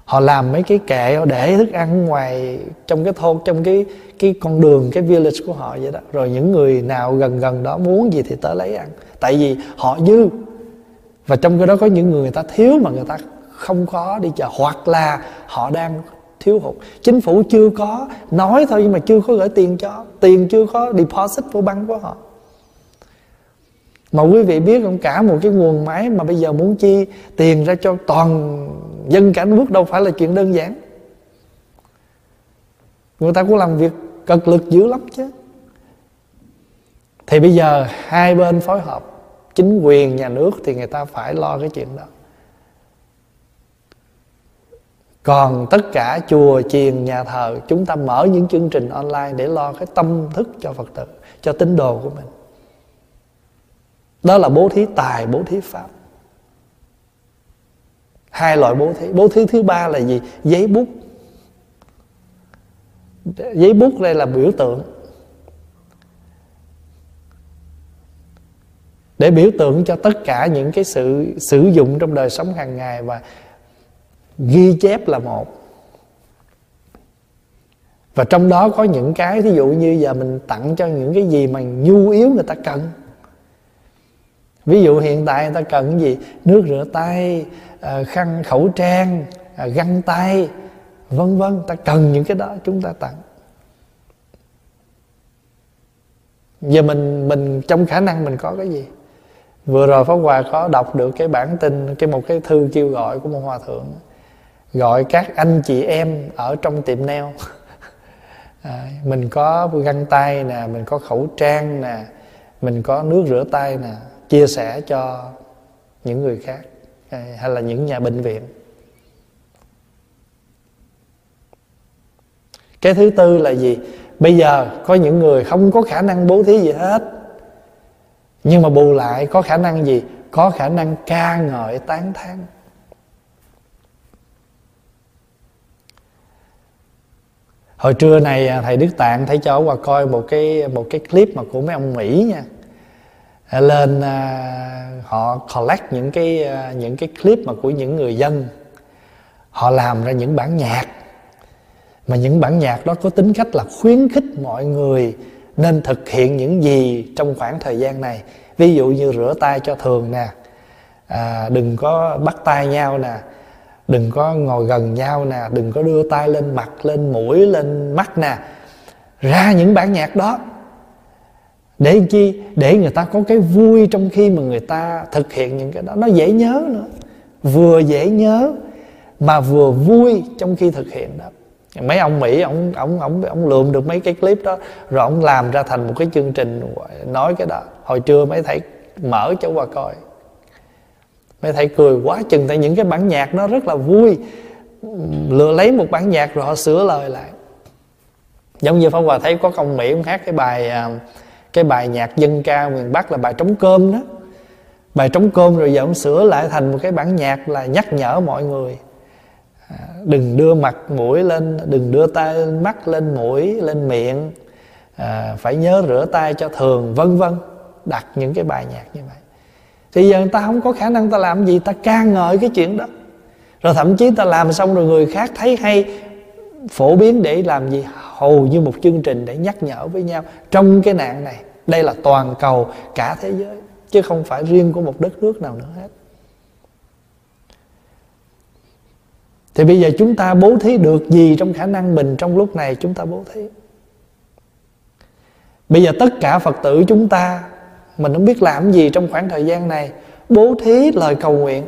Họ làm mấy cái kệ, họ để thức ăn ngoài trong cái thôn, trong cái cái con đường, cái village của họ vậy đó. Rồi những người nào gần gần đó muốn gì thì tới lấy ăn. Tại vì họ dư. Và trong cái đó có những người người ta thiếu mà người ta không có đi chợ. Hoặc là họ đang thiếu hụt. Chính phủ chưa có nói thôi nhưng mà chưa có gửi tiền cho. Tiền chưa có deposit của băng của họ mà quý vị biết không, cả một cái nguồn máy mà bây giờ muốn chi tiền ra cho toàn dân cả nước đâu phải là chuyện đơn giản. Người ta cũng làm việc cực lực dữ lắm chứ. Thì bây giờ hai bên phối hợp, chính quyền nhà nước thì người ta phải lo cái chuyện đó. Còn tất cả chùa, chiền, nhà thờ, chúng ta mở những chương trình online để lo cái tâm thức cho phật tử, cho tín đồ của mình đó là bố thí tài, bố thí pháp. Hai loại bố thí. Bố thí thứ ba là gì? Giấy bút. Giấy bút đây là biểu tượng. Để biểu tượng cho tất cả những cái sự sử dụng trong đời sống hàng ngày và ghi chép là một. Và trong đó có những cái ví dụ như giờ mình tặng cho những cái gì mà nhu yếu người ta cần ví dụ hiện tại người ta cần cái gì? Nước rửa tay à, khăn khẩu trang à, găng tay vân vân. Ta cần những cái đó chúng ta tặng. Giờ mình mình trong khả năng mình có cái gì? Vừa rồi pháp hòa có đọc được cái bản tin cái một cái thư kêu gọi của một hòa thượng gọi các anh chị em ở trong tiệm neo *laughs* à, mình có găng tay nè mình có khẩu trang nè mình có nước rửa tay nè chia sẻ cho những người khác à, hay là những nhà bệnh viện. Cái thứ tư là gì? Bây giờ có những người không có khả năng bố thí gì hết, nhưng mà bù lại có khả năng gì? Có khả năng ca ngợi tán thán. Hồi trưa này à, thầy đức tạng thấy cho qua coi một cái một cái clip mà của mấy ông mỹ nha lên à, họ collect những cái à, những cái clip mà của những người dân. Họ làm ra những bản nhạc. Mà những bản nhạc đó có tính cách là khuyến khích mọi người nên thực hiện những gì trong khoảng thời gian này. Ví dụ như rửa tay cho thường nè. À, đừng có bắt tay nhau nè. Đừng có ngồi gần nhau nè. Đừng có đưa tay lên mặt lên mũi lên mắt nè. Ra những bản nhạc đó để chi? Để người ta có cái vui trong khi mà người ta thực hiện những cái đó. Nó dễ nhớ nữa. Vừa dễ nhớ mà vừa vui trong khi thực hiện đó. Mấy ông mỹ ông ông ông ông lượm được mấy cái clip đó rồi ông làm ra thành một cái chương trình nói cái đó. Hồi trưa mấy thầy mở cho qua coi. Mấy thầy cười quá chừng tại những cái bản nhạc nó rất là vui. Lừa lấy một bản nhạc rồi họ sửa lời lại. Giống như pháp hòa thấy có công mỹ ông hát cái bài uh, cái bài nhạc dân ca miền bắc là bài trống cơm đó. Bài trống cơm rồi giờ ông sửa lại thành một cái bản nhạc là nhắc nhở mọi người. À, đừng đưa mặt mũi lên đừng đưa tay mắt lên mũi lên miệng. À, phải nhớ rửa tay cho thường vân vân. Đặt những cái bài nhạc như vậy. Thì giờ người ta không có khả năng ta làm gì ta ca ngợi cái chuyện đó. Rồi thậm chí ta làm xong rồi người khác thấy hay phổ biến để làm gì? Hầu như một chương trình để nhắc nhở với nhau. Trong cái nạn này, đây là toàn cầu, cả thế giới, chứ không phải riêng của một đất nước nào nữa hết. Thì bây giờ chúng ta bố thí được gì trong khả năng mình trong lúc này? Chúng ta bố thí. Bây giờ tất cả phật tử chúng ta, mình không biết làm gì trong khoảng thời gian này, bố thí lời cầu nguyện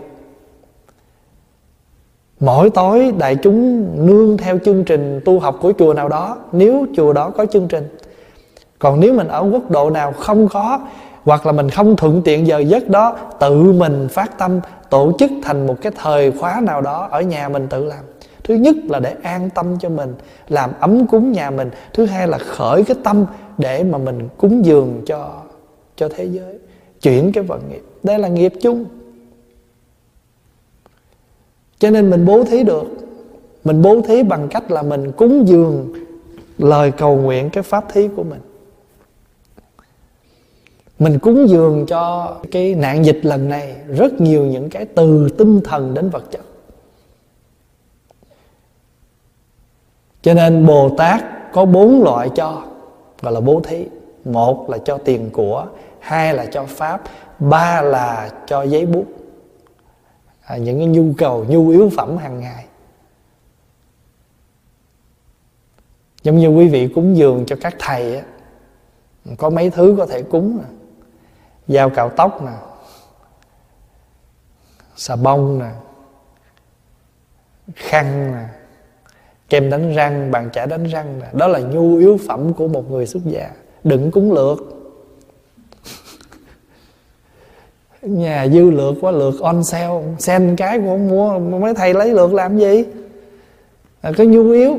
mỗi tối đại chúng nương theo chương trình tu học của chùa nào đó, nếu chùa đó có chương trình. Còn nếu mình ở quốc độ nào không có, hoặc là mình không thuận tiện giờ giấc đó, tự mình phát tâm tổ chức thành một cái thời khóa nào đó ở nhà mình tự làm. Thứ nhất là để an tâm cho mình, làm ấm cúng nhà mình. Thứ hai là khởi cái tâm để mà mình cúng dường cho cho thế giới. Chuyển cái vận nghiệp. Đây là nghiệp chung cho nên mình bố thí được. Mình bố thí bằng cách là mình cúng dường lời cầu nguyện cái pháp thí của mình. Mình cúng dường cho cái nạn dịch lần này rất nhiều những cái từ tinh thần đến vật chất. Cho nên bồ tát có bốn loại cho, gọi là bố thí. Một là cho tiền của, hai là cho pháp, ba là cho giấy bút à, những cái nhu cầu nhu yếu phẩm hàng ngày. Giống như quý vị cúng dường cho các thầy á có mấy thứ có thể cúng nè. Dao cạo tóc nè. Xà bông nè. Khăn nè. Kem đánh răng bàn chải đánh răng nè. Đó là nhu yếu phẩm của một người xuất gia. Đừng cúng lượt nhà dư lượt quá lượt on sale. Sen cái của không mua, mấy thầy lấy lượt làm gì? À, cái nhu yếu.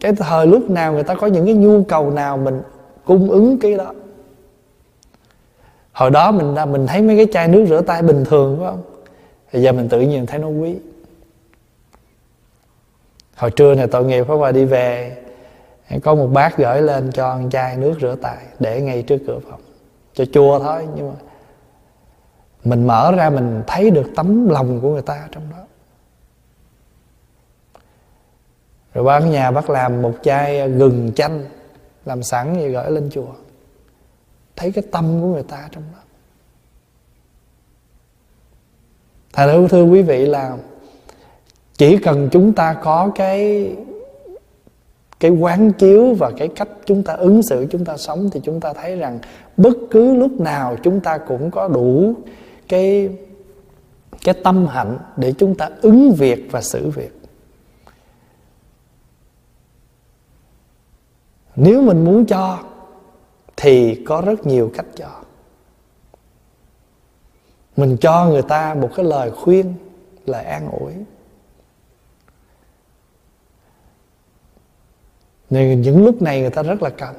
Cái thời lúc nào người ta có những cái nhu cầu nào mình cung ứng cái đó. Hồi đó mình mình thấy mấy cái chai nước rửa tay bình thường, phải không? Thì giờ mình tự nhiên thấy nó quý. Hồi trưa này tội nghiệp phải qua đi về, có một bác gửi lên cho con chai nước rửa tay để ngay trước cửa phòng. Cho chua thôi, nhưng mà mình mở ra mình thấy được tấm lòng của người ta trong đó. Rồi bán nhà bác làm một chai gừng chanh, làm sẵn vậy gửi lên chùa. Thấy cái tâm của người ta trong đó. Thành thưa thưa quý vị, là chỉ cần chúng ta có cái cái quán chiếu và cái cách chúng ta ứng xử, chúng ta sống, thì chúng ta thấy rằng bất cứ lúc nào chúng ta cũng có đủ cái cái tâm hạnh để chúng ta ứng việc và xử việc. Nếu mình muốn cho, thì có rất nhiều cách cho. Mình cho người ta một cái lời khuyên lời an ủi. Nên những lúc này người ta rất là cần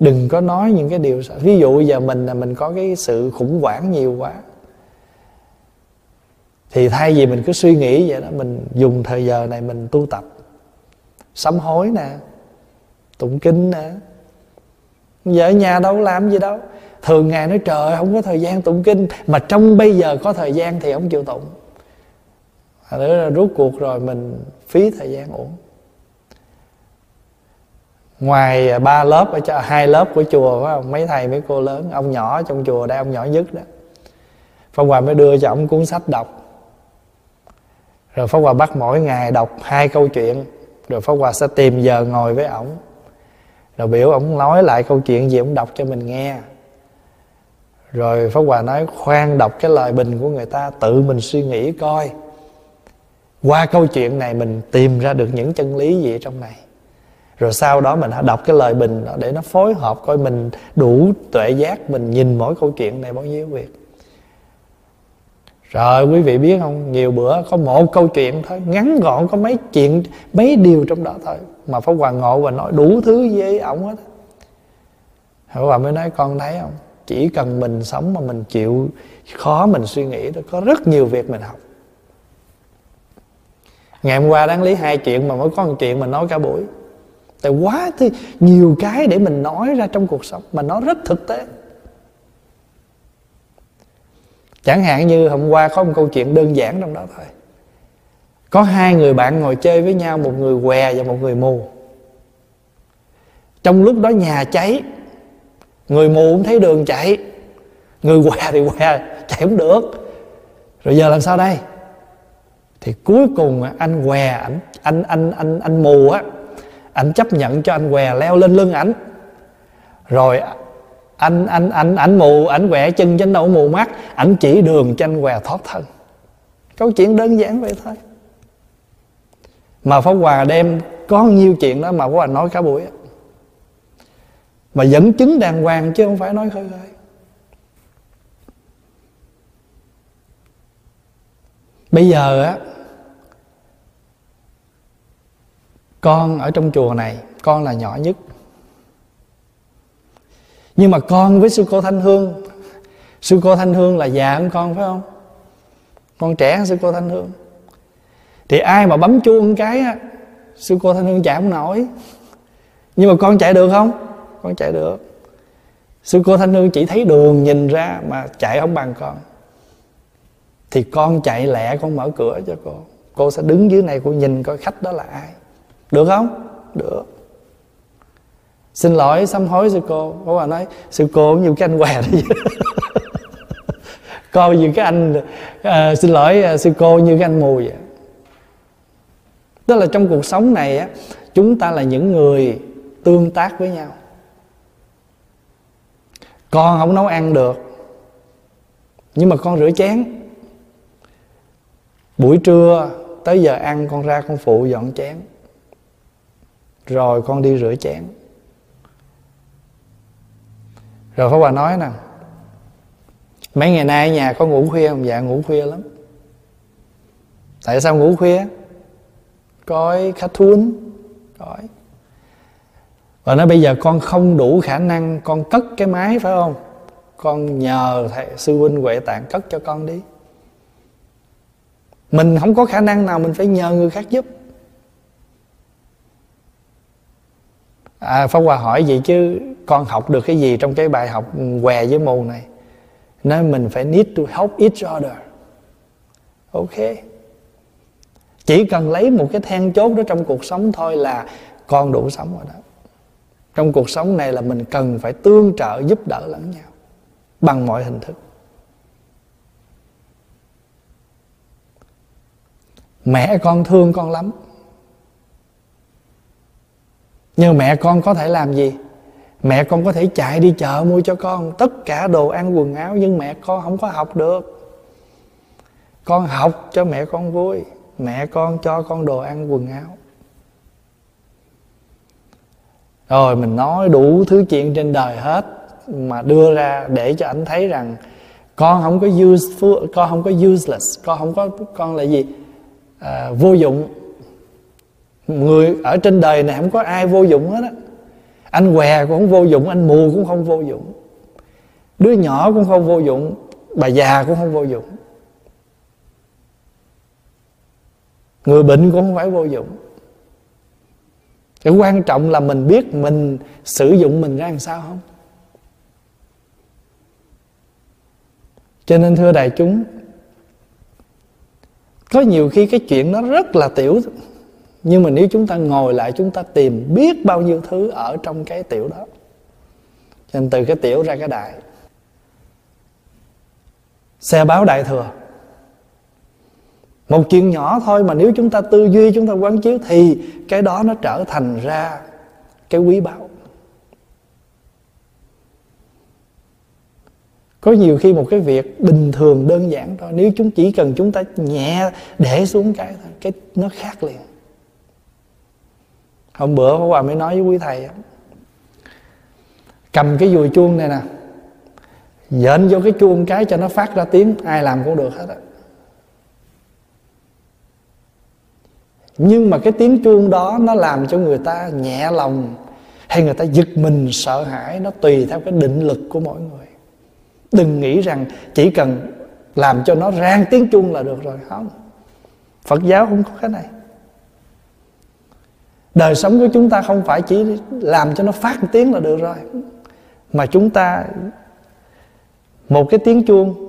đừng có nói những cái điều ví dụ giờ mình là mình có cái sự khủng hoảng nhiều quá, thì thay vì mình cứ suy nghĩ vậy đó, mình dùng thời giờ này mình tu tập. Sám hối nè, tụng kinh nè. Giờ ở nhà đâu làm gì đâu. Thường ngày nói, trời, không có thời gian tụng kinh. Mà trong bây giờ có thời gian thì không chịu tụng. Nữa là cuộc rồi mình phí thời gian uổng ngoài à, ba lớp ở cho hai lớp của chùa phải không? Mấy thầy, mấy cô lớn, ông nhỏ trong chùa đây, ông nhỏ nhất đó. Pháp Hòa mới đưa cho ông cuốn sách đọc. Rồi Pháp Hòa bắt mỗi ngày đọc hai câu chuyện, Rồi Pháp Hòa sẽ tìm giờ ngồi với ổng. Rồi biểu ổng nói lại câu chuyện gì ổng đọc cho mình nghe. Rồi Pháp Hòa nói, khoan đọc cái lời bình của người ta, Tự mình suy nghĩ coi. Qua câu chuyện này mình tìm ra được những chân lý gì trong này? Rồi sau đó mình đọc cái lời bình đó để nó phối hợp coi mình đủ tuệ giác mình nhìn mỗi câu chuyện này bao nhiêu việc. Rồi quý vị biết không? Nhiều bữa có một câu chuyện thôi, Ngắn gọn, có mấy chuyện, Mấy điều trong đó thôi, Mà Pháp Hoàng Ngộ và nói đủ thứ với ổng hết. Pháp hòa mới nói, con thấy không? Chỉ cần mình sống mà mình chịu Khó mình suy nghĩ đó Có rất nhiều việc mình học. Ngày hôm qua đáng lý hai chuyện Mà mới có một chuyện mình nói cả buổi tại quá thì nhiều cái để mình nói ra trong cuộc sống mà nó rất thực tế. Chẳng hạn như hôm qua có một câu chuyện đơn giản trong đó thôi. Có hai người bạn ngồi chơi với nhau, một người què và một người mù. Trong lúc đó nhà cháy, người mù cũng thấy đường chạy, người què thì què, chạy không được. Rồi giờ làm sao đây? Thì cuối cùng anh què anh anh anh anh anh mù á anh chấp nhận cho anh què, leo lên lưng ảnh. Rồi anh anh anh, ảnh mù, ảnh quẹ chân trên đâu mù mắt. Ảnh chỉ đường cho anh què thoát thân. Câu chuyện đơn giản vậy thôi. Mà pháp hòa đem có nhiêu chuyện đó mà pháp hòa nói cả buổi mà dẫn chứng đàng hoàng chứ không phải nói khơi khơi. Bây giờ á con ở trong chùa này, con là nhỏ nhất. Nhưng mà con với sư cô thanh hương, sư cô thanh hương là già hơn con, phải không? Con trẻ hơn sư cô thanh hương. Thì ai mà bấm chuông cái á, sư cô thanh hương chạy không nổi. Nhưng mà con chạy được không? Con chạy được. Sư cô thanh hương chỉ thấy đường nhìn ra mà chạy không bằng con. Thì con chạy lẹ, con mở cửa cho cô. Cô sẽ đứng dưới này, cô nhìn coi khách đó là ai được không? Được. Xin lỗi sám hối sư cô. Bố bà nói sư cô như cái anh què đấy coi như cái anh à, xin lỗi à, sư cô như cái anh mù vậy. Tức là trong cuộc sống này á chúng ta là những người tương tác với nhau. Con không nấu ăn được nhưng mà con rửa chén. Buổi trưa tới giờ ăn con ra con phụ dọn chén rồi con đi rửa chén. Rồi Pháp Hòa nói nè Mấy ngày nay ở nhà có ngủ khuya không? Dạ ngủ khuya lắm. Tại sao ngủ khuya? coi khách thuấn, coi và nói bây giờ con không đủ khả năng con cất cái máy phải không? Con nhờ thầy sư huynh huệ tạng cất cho con đi. Mình không có khả năng nào mình phải nhờ người khác giúp. À, Pháp Hòa hỏi vậy chứ con học được cái gì trong cái bài học què với mù này? Nói mình phải need to help each other. Ok. Chỉ cần lấy một cái then chốt đó trong cuộc sống thôi là con đủ sống rồi đó. Trong cuộc sống này là mình cần phải tương trợ giúp đỡ lẫn nhau bằng mọi hình thức. Mẹ con thương con lắm nhưng mẹ con có thể làm gì? Mẹ con có thể chạy đi chợ mua cho con tất cả đồ ăn quần áo nhưng mẹ con không có học được. Con học cho mẹ con vui mẹ con cho con đồ ăn quần áo. Rồi mình nói đủ thứ chuyện trên đời hết mà đưa ra để cho anh thấy rằng con không có useful con không có useless con không có con là gì? À, vô dụng người ở trên đời này không có ai vô dụng hết á. Anh què cũng không vô dụng, anh mù cũng không vô dụng. Đứa nhỏ cũng không vô dụng, bà già cũng không vô dụng. Người bệnh cũng không phải vô dụng. Cái quan trọng là mình biết mình sử dụng mình ra làm sao không? Cho nên thưa đại chúng, có nhiều khi cái chuyện nó rất là tiểu nhưng mà nếu chúng ta ngồi lại, chúng ta tìm biết bao nhiêu thứ ở trong cái tiểu đó. Cho nên từ cái tiểu ra cái đại. Xe báo đại thừa. Một chuyện nhỏ thôi mà nếu chúng ta tư duy, chúng ta quán chiếu thì cái đó nó trở thành ra cái quý báu. Có nhiều khi một cái việc bình thường, đơn giản thôi. Nếu chúng, chỉ cần chúng ta nhẹ để xuống cái thôi cái nó khác liền hôm bữa Pháp Hòa mới nói với quý thầy cầm cái dùi chuông này nè dện vô cái chuông cái cho nó phát ra tiếng, ai làm cũng được hết á. Nhưng mà cái tiếng chuông đó nó làm cho người ta nhẹ lòng, hay người ta giật mình sợ hãi, nó tùy theo cái định lực của mỗi người. Đừng nghĩ rằng chỉ cần làm cho nó rang tiếng chuông là được rồi, không. Phật giáo không có cái này đời sống của chúng ta không phải chỉ làm cho nó phát tiếng là được rồi. Mà chúng ta, một cái tiếng chuông,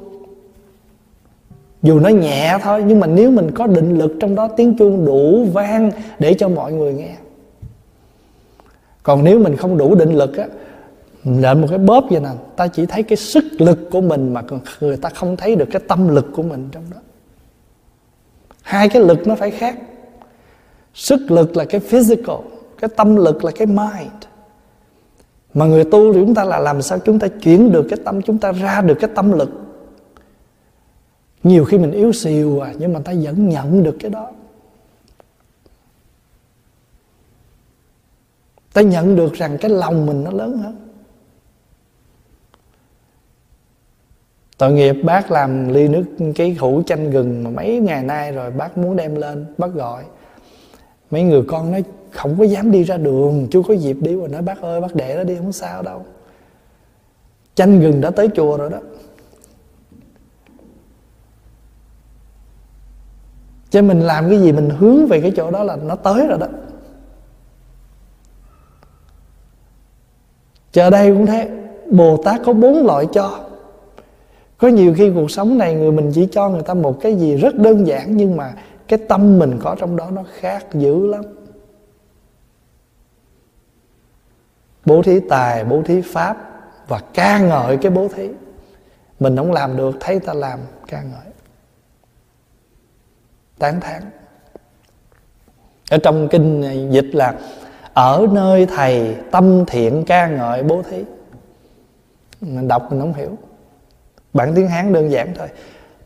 dù nó nhẹ thôi, nhưng mà nếu mình có định lực trong đó, tiếng chuông đủ vang để cho mọi người nghe. Còn nếu mình không đủ định lực á lệnh một cái bóp vậy nè, ta chỉ thấy cái sức lực của mình mà người ta không thấy được cái tâm lực của mình trong đó. Hai cái lực nó phải khác sức lực là cái physical, cái tâm lực là cái mind. Mà người tu thì chúng ta là làm sao chúng ta chuyển được cái tâm, chúng ta ra được cái tâm lực. Nhiều khi mình yếu xìu à nhưng mà ta vẫn nhận được cái đó. Ta nhận được rằng cái lòng mình nó lớn hơn. Tội nghiệp, bác làm ly nước, cái hũ chanh gừng mà mấy ngày nay rồi bác muốn đem lên, bác gọi mấy người con nói, không có dám đi ra đường, chưa có dịp đi. Mà nói, bác ơi, bác để nó đi, không sao đâu. Chanh gừng đã tới chùa rồi đó. Cho mình làm cái gì mình hướng về cái chỗ đó là nó tới rồi đó. Chờ đây cũng thế, bồ tát có bốn loại cho. Có nhiều khi cuộc sống này người mình chỉ cho người ta một cái gì rất đơn giản nhưng mà cái tâm mình có trong đó nó khác dữ lắm. Bố thí tài, bố thí pháp, và ca ngợi cái bố thí. Mình không làm được, thấy ta làm, ca ngợi. Tán thán. Ở trong kinh dịch là, ở nơi thầy tâm thiện ca ngợi bố thí. Mình đọc mình không hiểu. Bản tiếng hán đơn giản thôi.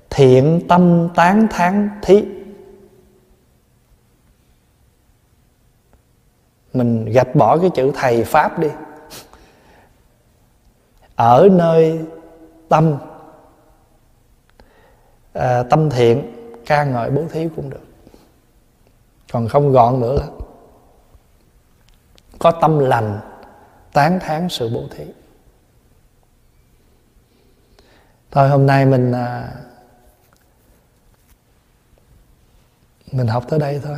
Thiện tâm tán thán thí. Mình gạch bỏ cái chữ thầy pháp đi. Ở nơi tâm à, tâm thiện ca ngợi bố thí cũng được. Còn không gọn nữa là có tâm lành tán thán sự bố thí. Thôi hôm nay mình à, mình học tới đây thôi.